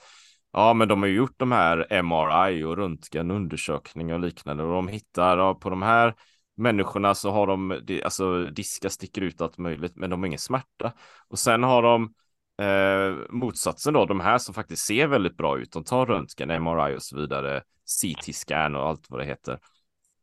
Ja, men de har ju gjort de här MRI och röntgenundersökningar och liknande och de hittar ja, på de här människorna så har de alltså diskar sticker ut allt möjligt, men de har ingen smärta. Och sen har de eh, motsatsen då, de här som faktiskt ser väldigt bra ut. De tar röntgen, MRI och så vidare, CT-scan och allt vad det heter.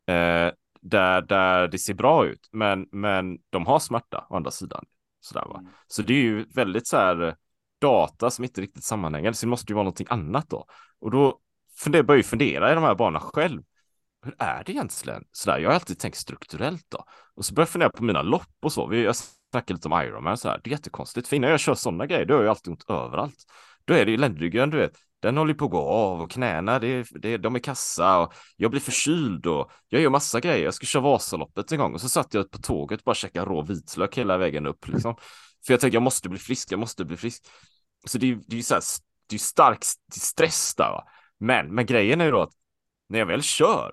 Eh, där, där det ser bra ut, men, men de har smärta å andra sidan. Sådär, va? Mm. Så det är ju väldigt så här data som inte riktigt sammanhänger, så det måste ju vara någonting annat då. Och då funder, börjar jag fundera i de här banorna själv. Hur är det egentligen? Sådär, jag har alltid tänkt strukturellt då. Och så börjar jag fundera på mina lopp och så. Jag snackar lite om Ironman så här. Det är jättekonstigt, för innan jag kör sådana grejer, då har jag alltid ont överallt. Då är det ju ländryggen, du vet, den håller på att gå av och knäna, det, det, de är kassa och jag blir förkyld och jag gör massa grejer. Jag ska köra Vasaloppet en gång och så satt jag på tåget och bara käkade rå vitlök hela vägen upp liksom. För jag tänkte jag måste bli frisk, jag måste bli frisk. Så det, det är ju så här, det är stark stress där. Va? Men, men grejen är ju då att när jag väl kör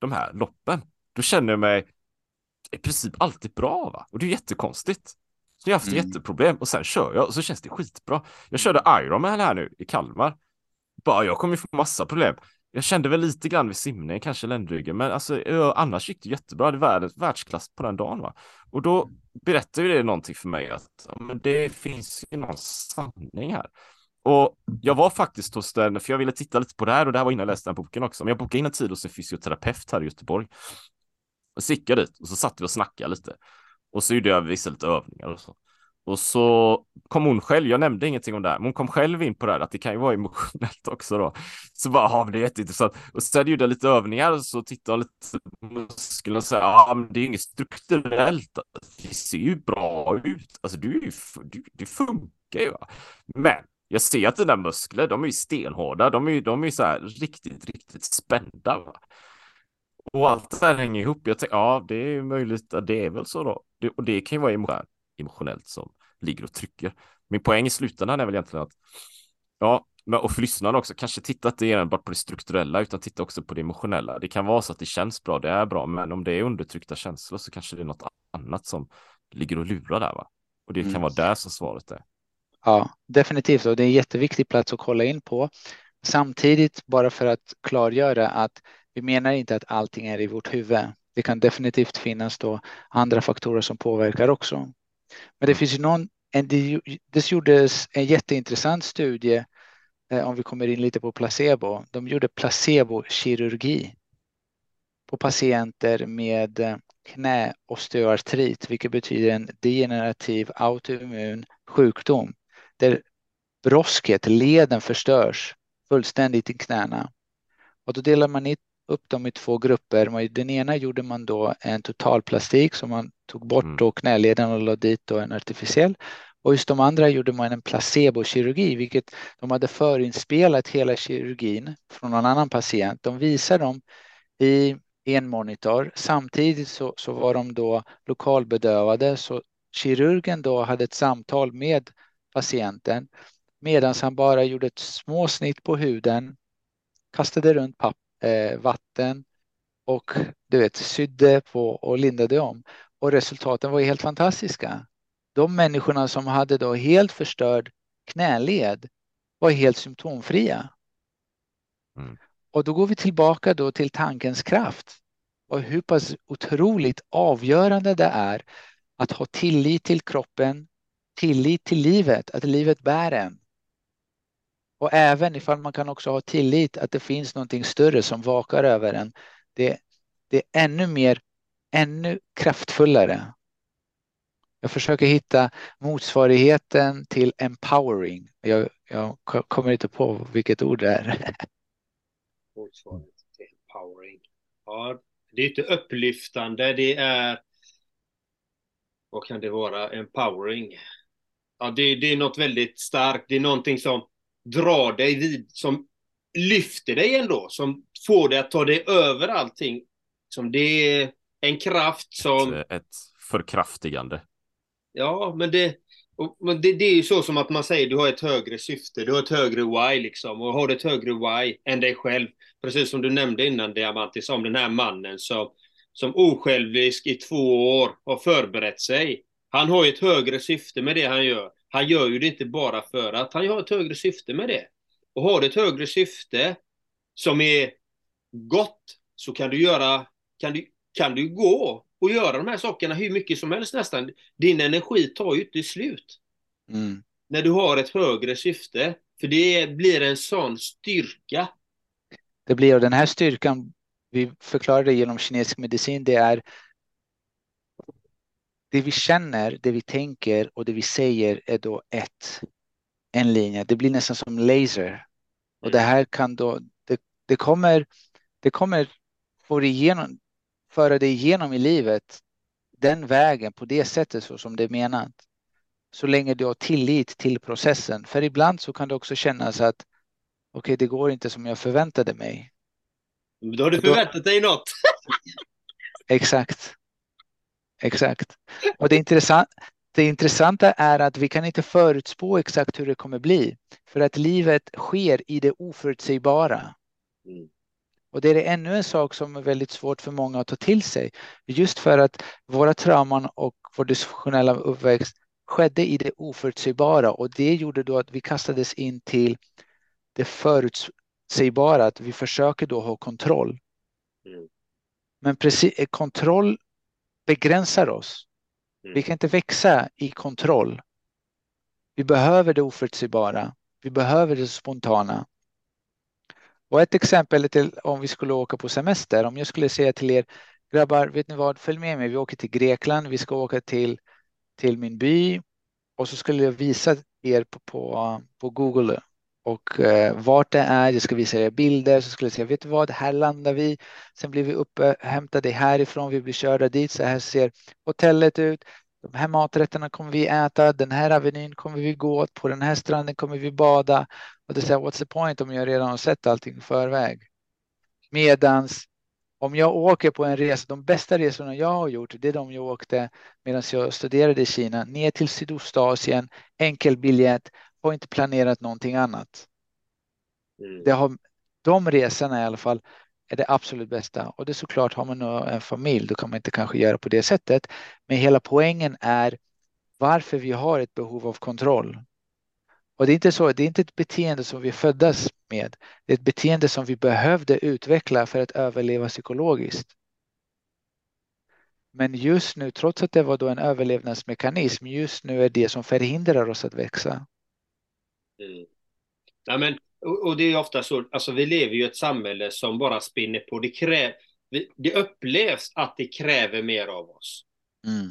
de här loppen, då känner jag mig i princip alltid bra. Va? Och det är jättekonstigt. Så jag har haft mm. jätteproblem och sen kör jag och så känns det skitbra. Jag körde Ironman här nu i Kalmar. Bara jag kommer få massa problem. Jag kände väl lite grann vid simningen, kanske ländryggen, men alltså annars gick det jättebra. Det var världsklass på den dagen. Va? Och då berättar ju det någonting för mig att men det finns ju någon sanning här. Och jag var faktiskt hos den, för jag ville titta lite på det här och det här var innan jag läste den boken också. Men jag bokade in en tid hos en fysioterapeut här i Göteborg. Och så gick jag dit och så satt vi och snackade lite. Och så gjorde jag vissa lite övningar och så. Och så kom hon själv, jag nämnde ingenting om det här, men hon kom själv in på det här att det kan ju vara emotionellt också då. Så bara, ja men det är jätteintressant. Och sen gjorde jag lite övningar och så tittade jag lite musklerna och sa, ja men det är inget strukturellt. Det ser ju bra ut. Alltså du du, det funkar ju. Men jag ser att dina muskler, de är ju stenhårda. De är ju, de är ju så här riktigt, riktigt spända. Va? Och allt det här hänger ihop. Jag tänkte, ja det är möjligt, det är väl så då. Det, och det kan ju vara emotionellt emotionellt som ligger och trycker. Min poäng i slutändan är väl egentligen att ja, och för lyssnarna också, kanske titta inte enbart på det strukturella utan titta också på det emotionella. Det kan vara så att det känns bra, det är bra, men om det är undertryckta känslor så kanske det är något annat som ligger och lurar där. Va? Och det kan mm. vara där som svaret är. Ja, definitivt. Och det är en jätteviktig plats att kolla in på. Samtidigt, bara för att klargöra att vi menar inte att allting är i vårt huvud. Det kan definitivt finnas då andra faktorer som påverkar också. Men det finns ju någon, en, det gjordes en jätteintressant studie eh, om vi kommer in lite på placebo. De gjorde placebokirurgi på patienter med eh, knäosteoartrit, vilket betyder en degenerativ autoimmun sjukdom där brosket, leden förstörs fullständigt i knäna. Och då delar man upp dem i två grupper. Den ena gjorde man då en totalplastik som man tog bort mm. då knäleden och la dit då en artificiell. Och just de andra gjorde man en placebokirurgi, vilket de hade förinspelat hela kirurgin från någon annan patient. De visar dem i, en monitor. Samtidigt så, så var de då lokalbedövade så kirurgen då hade ett samtal med patienten medan han bara gjorde ett småsnitt på huden, kastade runt papp, eh, vatten och du vet, sydde på och lindade om. Och resultaten var helt fantastiska. De människorna som hade då helt förstörd knäled var helt symptomfria. Mm. Och då går vi tillbaka då till tankens kraft och hur pass otroligt avgörande det är att ha tillit till kroppen, tillit till livet, att livet bär en. Och även ifall man kan också ha tillit att det finns någonting större som vakar över en. Det, det är ännu mer, ännu kraftfullare. Jag försöker hitta motsvarigheten till empowering. Jag, jag kommer inte på vilket ord det är. Motsvarigheten till empowering. Ja, det är inte upplyftande, det är... Vad kan det vara? Empowering. Ja, det, det är något väldigt starkt. Det är någonting som drar dig vid, som lyfter dig ändå, som får dig att ta dig över allting. Som det är en kraft som... Ett, ett förkraftigande. Ja, men det, och, men det, det, är ju så som att man säger du har ett högre syfte, du har ett högre why liksom. Och har du ett högre why än dig själv, precis som du nämnde innan Diamantis, om den här mannen som, som osjälvisk i två år har förberett sig. Han har ju ett högre syfte med det han gör. Han gör ju det inte bara för att han har ett högre syfte med det. Och har du ett högre syfte som är gott så kan du göra, kan du, kan du gå och göra de här sakerna hur mycket som helst nästan. Din energi tar ju inte slut. Mm. När du har ett högre syfte. För det blir en sån styrka. Det blir, och den här styrkan, vi förklarar det genom kinesisk medicin, det är det vi känner, det vi tänker och det vi säger är då ett, en linje. Det blir nästan som laser. Och det mm. här kan då, det, det kommer, det kommer få igenom, föra dig igenom i livet den vägen på det sättet så som det är menat. Så länge du har tillit till processen. För ibland så kan det också kännas att okej, okay, det går inte som jag förväntade mig. Då har du förväntat dig något. Exakt. Exakt. Och det, intressant, det intressanta är att vi kan inte förutspå exakt hur det kommer bli. För att livet sker i det oförutsägbara. Mm. Och det är ännu en sak som är väldigt svårt för många att ta till sig. Just för att våra trauman och vår dysfunktionella uppväxt skedde i det oförutsägbara och det gjorde då att vi kastades in till det förutsägbara, att vi försöker då ha kontroll. Mm. Men precis, kontroll begränsar oss. Mm. Vi kan inte växa i kontroll. Vi behöver det oförutsägbara. Vi behöver det spontana. Och ett exempel till om vi skulle åka på semester. Om jag skulle säga till er grabbar, vet ni vad, följ med mig. Vi åker till Grekland. Vi ska åka till, till min by och så skulle jag visa er på, på, på Google och eh, vart det är. Jag ska visa er bilder så skulle jag säga, vet du vad, här landar vi. Sen blir vi upphämtade härifrån, vi blir körda dit. Så här ser hotellet ut. De här maträtterna kommer vi äta. Den här avenyn kommer vi gå åt. På den här stranden kommer vi bada. Och det säger, what's the point om jag redan har sett allting i förväg? Medans om jag åker på en resa, de bästa resorna jag har gjort, det är de jag åkte medan jag studerade i Kina, ner till Sydostasien, enkel biljett, har inte planerat någonting annat. Mm. Det har, de resorna i alla fall är det absolut bästa. Och det är såklart, har man en familj, då kan man inte kanske göra på det sättet. Men hela poängen är varför vi har ett behov av kontroll. Och det är inte så, det är inte ett beteende som vi föddes med. Det är ett beteende som vi behövde utveckla för att överleva psykologiskt. Men just nu, trots att det var då en överlevnadsmekanism, just nu är det som förhindrar oss att växa. Mm. Ja, men, och, och, det är ofta så, alltså vi lever ju i ett samhälle som bara spinner på. Det, krä, det upplevs att det kräver mer av oss. Mm.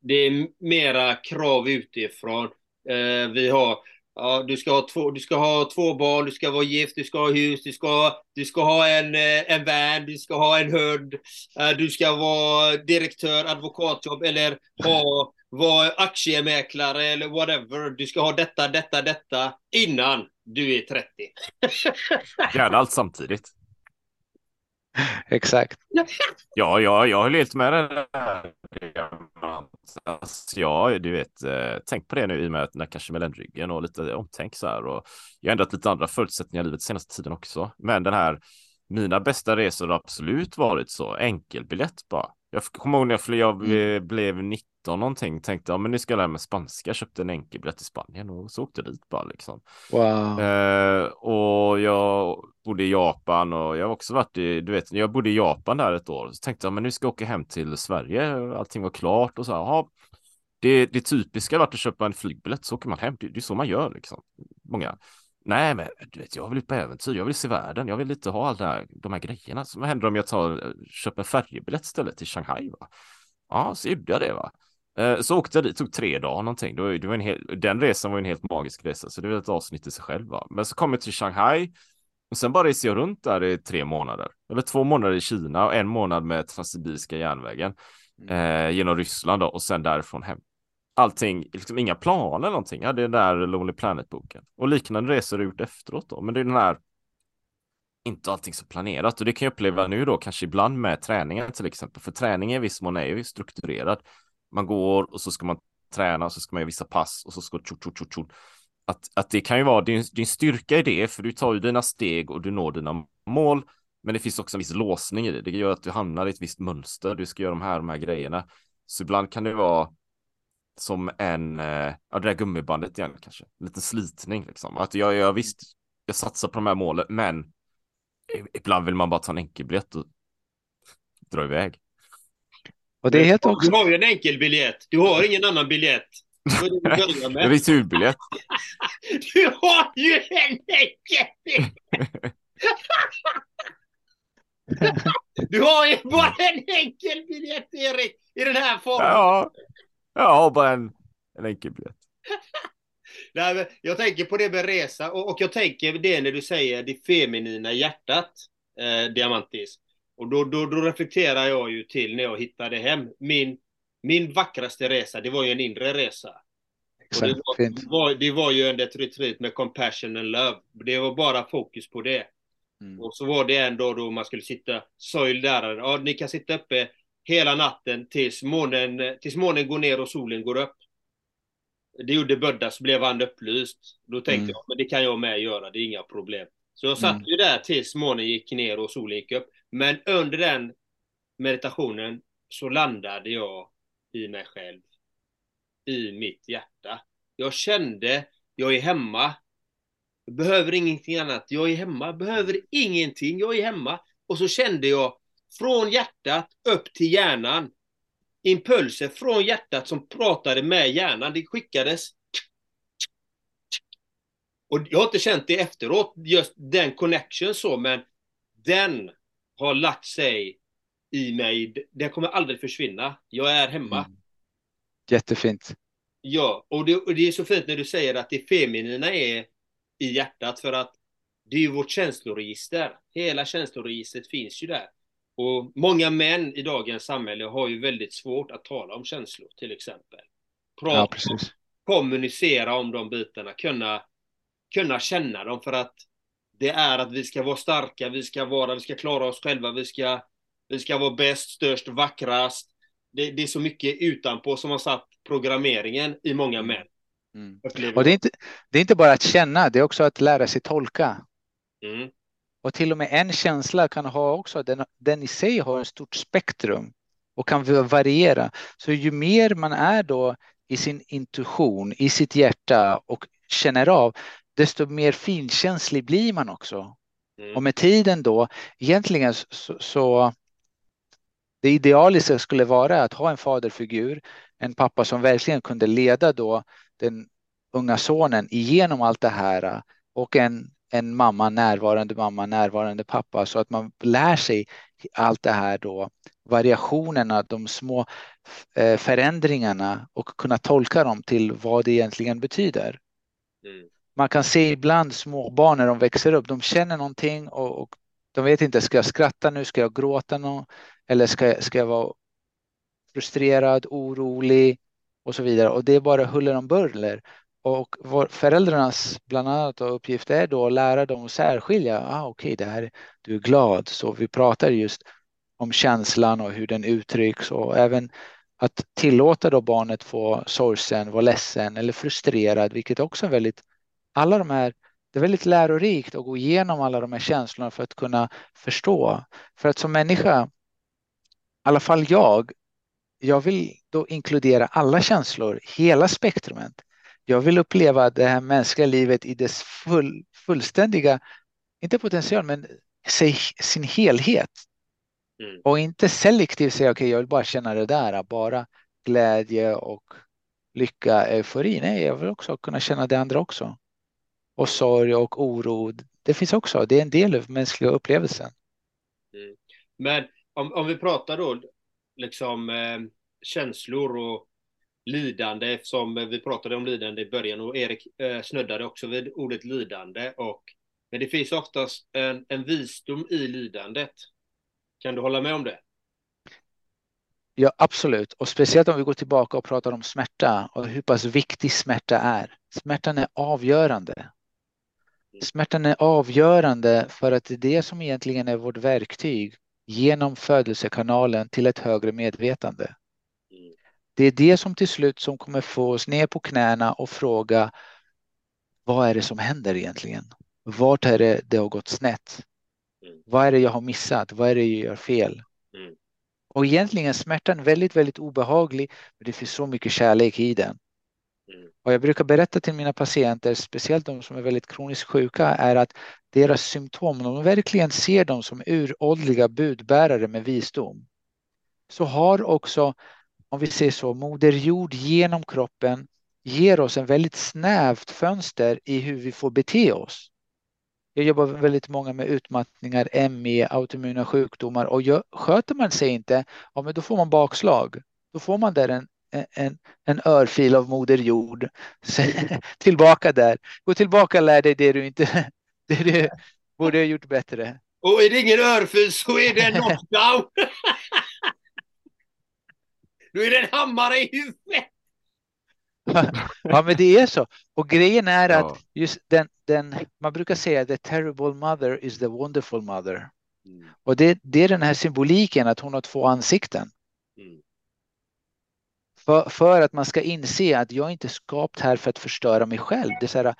Det är mera krav utifrån. Eh, vi har Ja, du ska, ha två, du ska ha två barn, du ska vara gift, du ska ha hus, du ska, du ska ha en, eh, en van, du ska ha en hund, eh, du ska vara direktör, advokatjobb eller ha, vara aktiemäklare eller whatever. Du ska ha detta, detta, detta innan du är 30. Gärna allt samtidigt. Exakt. Ja, ja, jag håller helt med dig. Alltså, ja, du vet, eh, tänk på det nu i och med att när kanske med ländryggen och lite omtänk så här och jag har ändrat lite andra förutsättningar i livet senaste tiden också. Men den här, mina bästa resor har absolut varit så enkelbiljett bara. Jag kommer ihåg när jag, jag mm. blev 19 någonting, tänkte ja men nu ska jag lära mig spanska, köpte en enkelbiljett till Spanien och så åkte jag dit bara liksom. Wow. Eh, och jag bodde i Japan och jag har också varit i, du vet, jag bodde i Japan där ett år, så tänkte jag men nu ska jag åka hem till Sverige, allting var klart och så här, det, det typiska var att köpa en flygbiljett så åker man hem, det, det är så man gör liksom. Många Nej, men du vet, jag vill ut på äventyr. Jag vill se världen. Jag vill inte ha alla här, de här grejerna. Så vad händer om jag tar, köper en färjebiljett istället till Shanghai? Va? Ja, så gjorde jag det. va. Eh, så åkte jag dit, tog tre dagar någonting. Det var en hel, den resan var en helt magisk resa, så det var ett avsnitt i sig själv. Va? Men så kom jag till Shanghai och sen bara reser jag runt där i tre månader. Eller två månader i Kina och en månad med Transsibiriska järnvägen mm. eh, genom Ryssland då, och sen därifrån hem allting, liksom inga planer eller någonting. Jag hade den där Lonely Planet-boken och liknande resor har gjort efteråt då. Men det är den här, inte allting så planerat och det kan jag uppleva nu då, kanske ibland med träningen till exempel. För träningen i viss mån är ju strukturerad. Man går och så ska man träna och så ska man göra vissa pass och så ska tjo, tjo, tjo, tjo. Att, att det kan ju vara din, din styrka i det, för du tar ju dina steg och du når dina mål. Men det finns också en viss låsning i det. Det gör att du hamnar i ett visst mönster. Du ska göra de här, de här grejerna. Så ibland kan det vara som en, eh, ja det där gummibandet igen kanske, en liten slitning liksom. Att jag, jag visst, jag satsar på de här målen, men ibland vill man bara ta en enkelbiljett och dra iväg. Och det är helt också... Du har ju en enkelbiljett, du har ingen annan biljett. Jag har returbiljett. du har ju en enkelbiljett! du har ju bara en enkelbiljett Erik, i den här formen. Ja, Ja, bara en, en enkel biljett. Nej, jag tänker på det med resa och, och, jag tänker det när du säger det feminina hjärtat, eh, Diamantis. Och då, då, då reflekterar jag ju till när jag hittade hem. Min, min vackraste resa, det var ju en inre resa. Exakt, det, var, det, var, det var ju ett retreat med compassion and love. Det var bara fokus på det. Mm. Och så var det ändå då man skulle sitta, söjl där, ja ni kan sitta uppe hela natten tills månen, tills månen går ner och solen går upp. Det gjorde Bödda så blev han upplyst. Då tänkte mm. jag, men det kan jag med göra, det är inga problem. Så jag satt mm. ju där tills månen gick ner och solen gick upp. Men under den meditationen så landade jag i mig själv. I mitt hjärta. Jag kände, jag är hemma. Jag behöver ingenting annat. Jag är hemma, behöver ingenting. Jag är hemma. Och så kände jag, från hjärtat upp till hjärnan. Impulser från hjärtat som pratade med hjärnan. Det skickades. Och jag har inte känt det efteråt, just den connection så, men den har lagt sig i mig. Den kommer aldrig försvinna. Jag är hemma. Mm. Jättefint. Ja, och det, och det, är så fint när du säger att det feminina är i hjärtat för att det är ju vårt känsloregister. Hela känsloregistret finns ju där. Och många män i dagens samhälle har ju väldigt svårt att tala om känslor till exempel. Prata, ja, kommunicera om de bitarna, kunna, kunna känna dem för att det är att vi ska vara starka, vi ska vara, vi ska klara oss själva, vi ska, vi ska vara bäst, störst, vackrast. Det, det är så mycket utanpå som har satt programmeringen i många mm. män. Mm. Och det är, inte, det är inte bara att känna, det är också att lära sig tolka. Mm. Och till och med en känsla kan ha också, den, den i sig har ett stort spektrum och kan variera. Så ju mer man är då i sin intuition, i sitt hjärta och känner av, desto mer finkänslig blir man också. Mm. Och med tiden då, egentligen så, så det idealiska skulle vara att ha en faderfigur, en pappa som verkligen kunde leda då den unga sonen igenom allt det här och en en mamma, närvarande mamma, närvarande pappa så att man lär sig allt det här då, variationerna, de små eh, förändringarna och kunna tolka dem till vad det egentligen betyder. Mm. Man kan se ibland små barn när de växer upp, de känner någonting och, och de vet inte, ska jag skratta nu, ska jag gråta nu eller ska, ska jag vara frustrerad, orolig och så vidare. Och det är bara huller om buller. Och vår, föräldrarnas bland annat uppgift är då att lära dem att särskilja. Ah, Okej, okay, det här, du är glad, så vi pratar just om känslan och hur den uttrycks och även att tillåta då barnet få sorgsen, vara ledsen eller frustrerad, vilket också är väldigt, alla de här, det är väldigt lärorikt att gå igenom alla de här känslorna för att kunna förstå. För att som människa, i alla fall jag, jag vill då inkludera alla känslor, hela spektrumet. Jag vill uppleva det här mänskliga livet i dess full, fullständiga, inte potential, men sin helhet. Mm. Och inte selektivt säga okej, okay, jag vill bara känna det där, bara glädje och lycka, eufori. Nej, jag vill också kunna känna det andra också. Och sorg och oro. Det finns också, det är en del av mänskliga upplevelsen. Mm. Men om, om vi pratar då liksom eh, känslor och lidande, eftersom vi pratade om lidande i början och Erik eh, snuddade också vid ordet lidande. Och, men det finns oftast en, en visdom i lidandet. Kan du hålla med om det? Ja, absolut. Och speciellt om vi går tillbaka och pratar om smärta och hur pass viktig smärta är. Smärtan är avgörande. Mm. Smärtan är avgörande för att det är det som egentligen är vårt verktyg genom födelsekanalen till ett högre medvetande. Det är det som till slut som kommer få oss ner på knäna och fråga vad är det som händer egentligen? Vart är det det har gått snett? Mm. Vad är det jag har missat? Vad är det jag gör fel? Mm. Och egentligen är smärtan väldigt, väldigt obehaglig, men det finns så mycket kärlek i den. Mm. Och jag brukar berätta till mina patienter, speciellt de som är väldigt kroniskt sjuka, är att deras symptom, om de verkligen ser dem som uråldriga budbärare med visdom, så har också, om vi ser så, Moder Jord genom kroppen ger oss en väldigt snävt fönster i hur vi får bete oss. Jag jobbar väldigt många med utmattningar, ME, autoimmuna sjukdomar och gör, sköter man sig inte, ja, men då får man bakslag. Då får man där en, en, en örfil av Moder Jord. tillbaka där. Gå tillbaka och lär dig det du inte det du borde ha gjort bättre. Och är det ingen örfil så är det en knockdown. då är det en hammare i huvudet. ja, men det är så. Och grejen är ja. att just den, den, man brukar säga the terrible mother is the wonderful mother. Mm. Och det, det är den här symboliken att hon har två ansikten. Mm. För, för att man ska inse att jag inte är skapt här för att förstöra mig själv. Det är så här,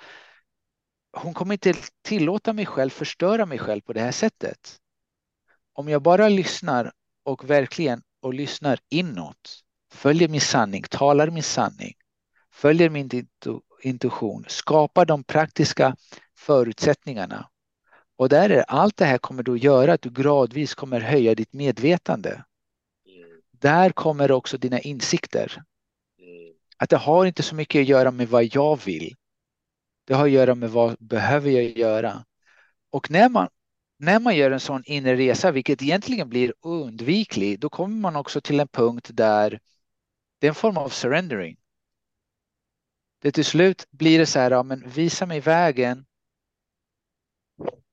hon kommer inte tillåta mig själv förstöra mig själv på det här sättet. Om jag bara lyssnar och verkligen och lyssnar inåt, följer min sanning, talar min sanning, följer min intuition, skapar de praktiska förutsättningarna. Och där är allt det här kommer då göra att du gradvis kommer höja ditt medvetande. Mm. Där kommer också dina insikter. Mm. Att det har inte så mycket att göra med vad jag vill. Det har att göra med vad behöver jag göra. Och när man, när man gör en sån inre resa, vilket egentligen blir undviklig, då kommer man också till en punkt där det är en form av surrendering det till slut blir det så här, ja, men visa mig vägen.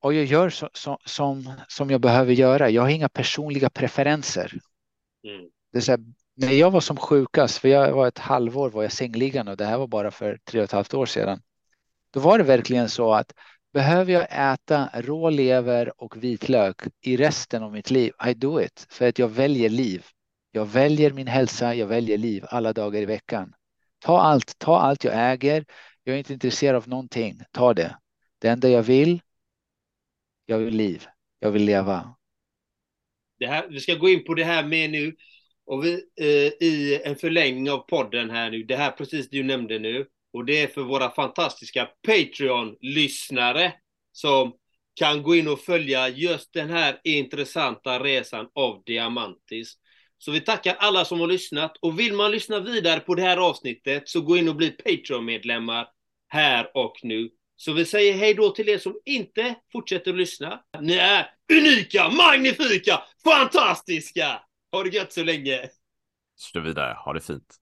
Och jag gör så, så, som, som jag behöver göra. Jag har inga personliga preferenser. Mm. Det är så här, när jag var som sjukast, för jag var ett halvår var jag sängliggande och det här var bara för tre och ett halvt år sedan. Då var det verkligen så att behöver jag äta rå lever och vitlök i resten av mitt liv, I do it. För att jag väljer liv. Jag väljer min hälsa, jag väljer liv alla dagar i veckan. Ta allt, ta allt jag äger. Jag är inte intresserad av någonting. Ta det. Det enda jag vill, jag vill liv. Jag vill leva. Det här, vi ska gå in på det här med nu. Och vi, eh, I en förlängning av podden här nu, det här precis du nämnde nu. Och det är för våra fantastiska Patreon-lyssnare som kan gå in och följa just den här intressanta resan av Diamantis. Så vi tackar alla som har lyssnat och vill man lyssna vidare på det här avsnittet så gå in och bli Patreon-medlemmar här och nu. Så vi säger hej då till er som inte fortsätter att lyssna. Ni är unika, magnifika, fantastiska! Ha det gött så länge! Stå vidare, ha det fint.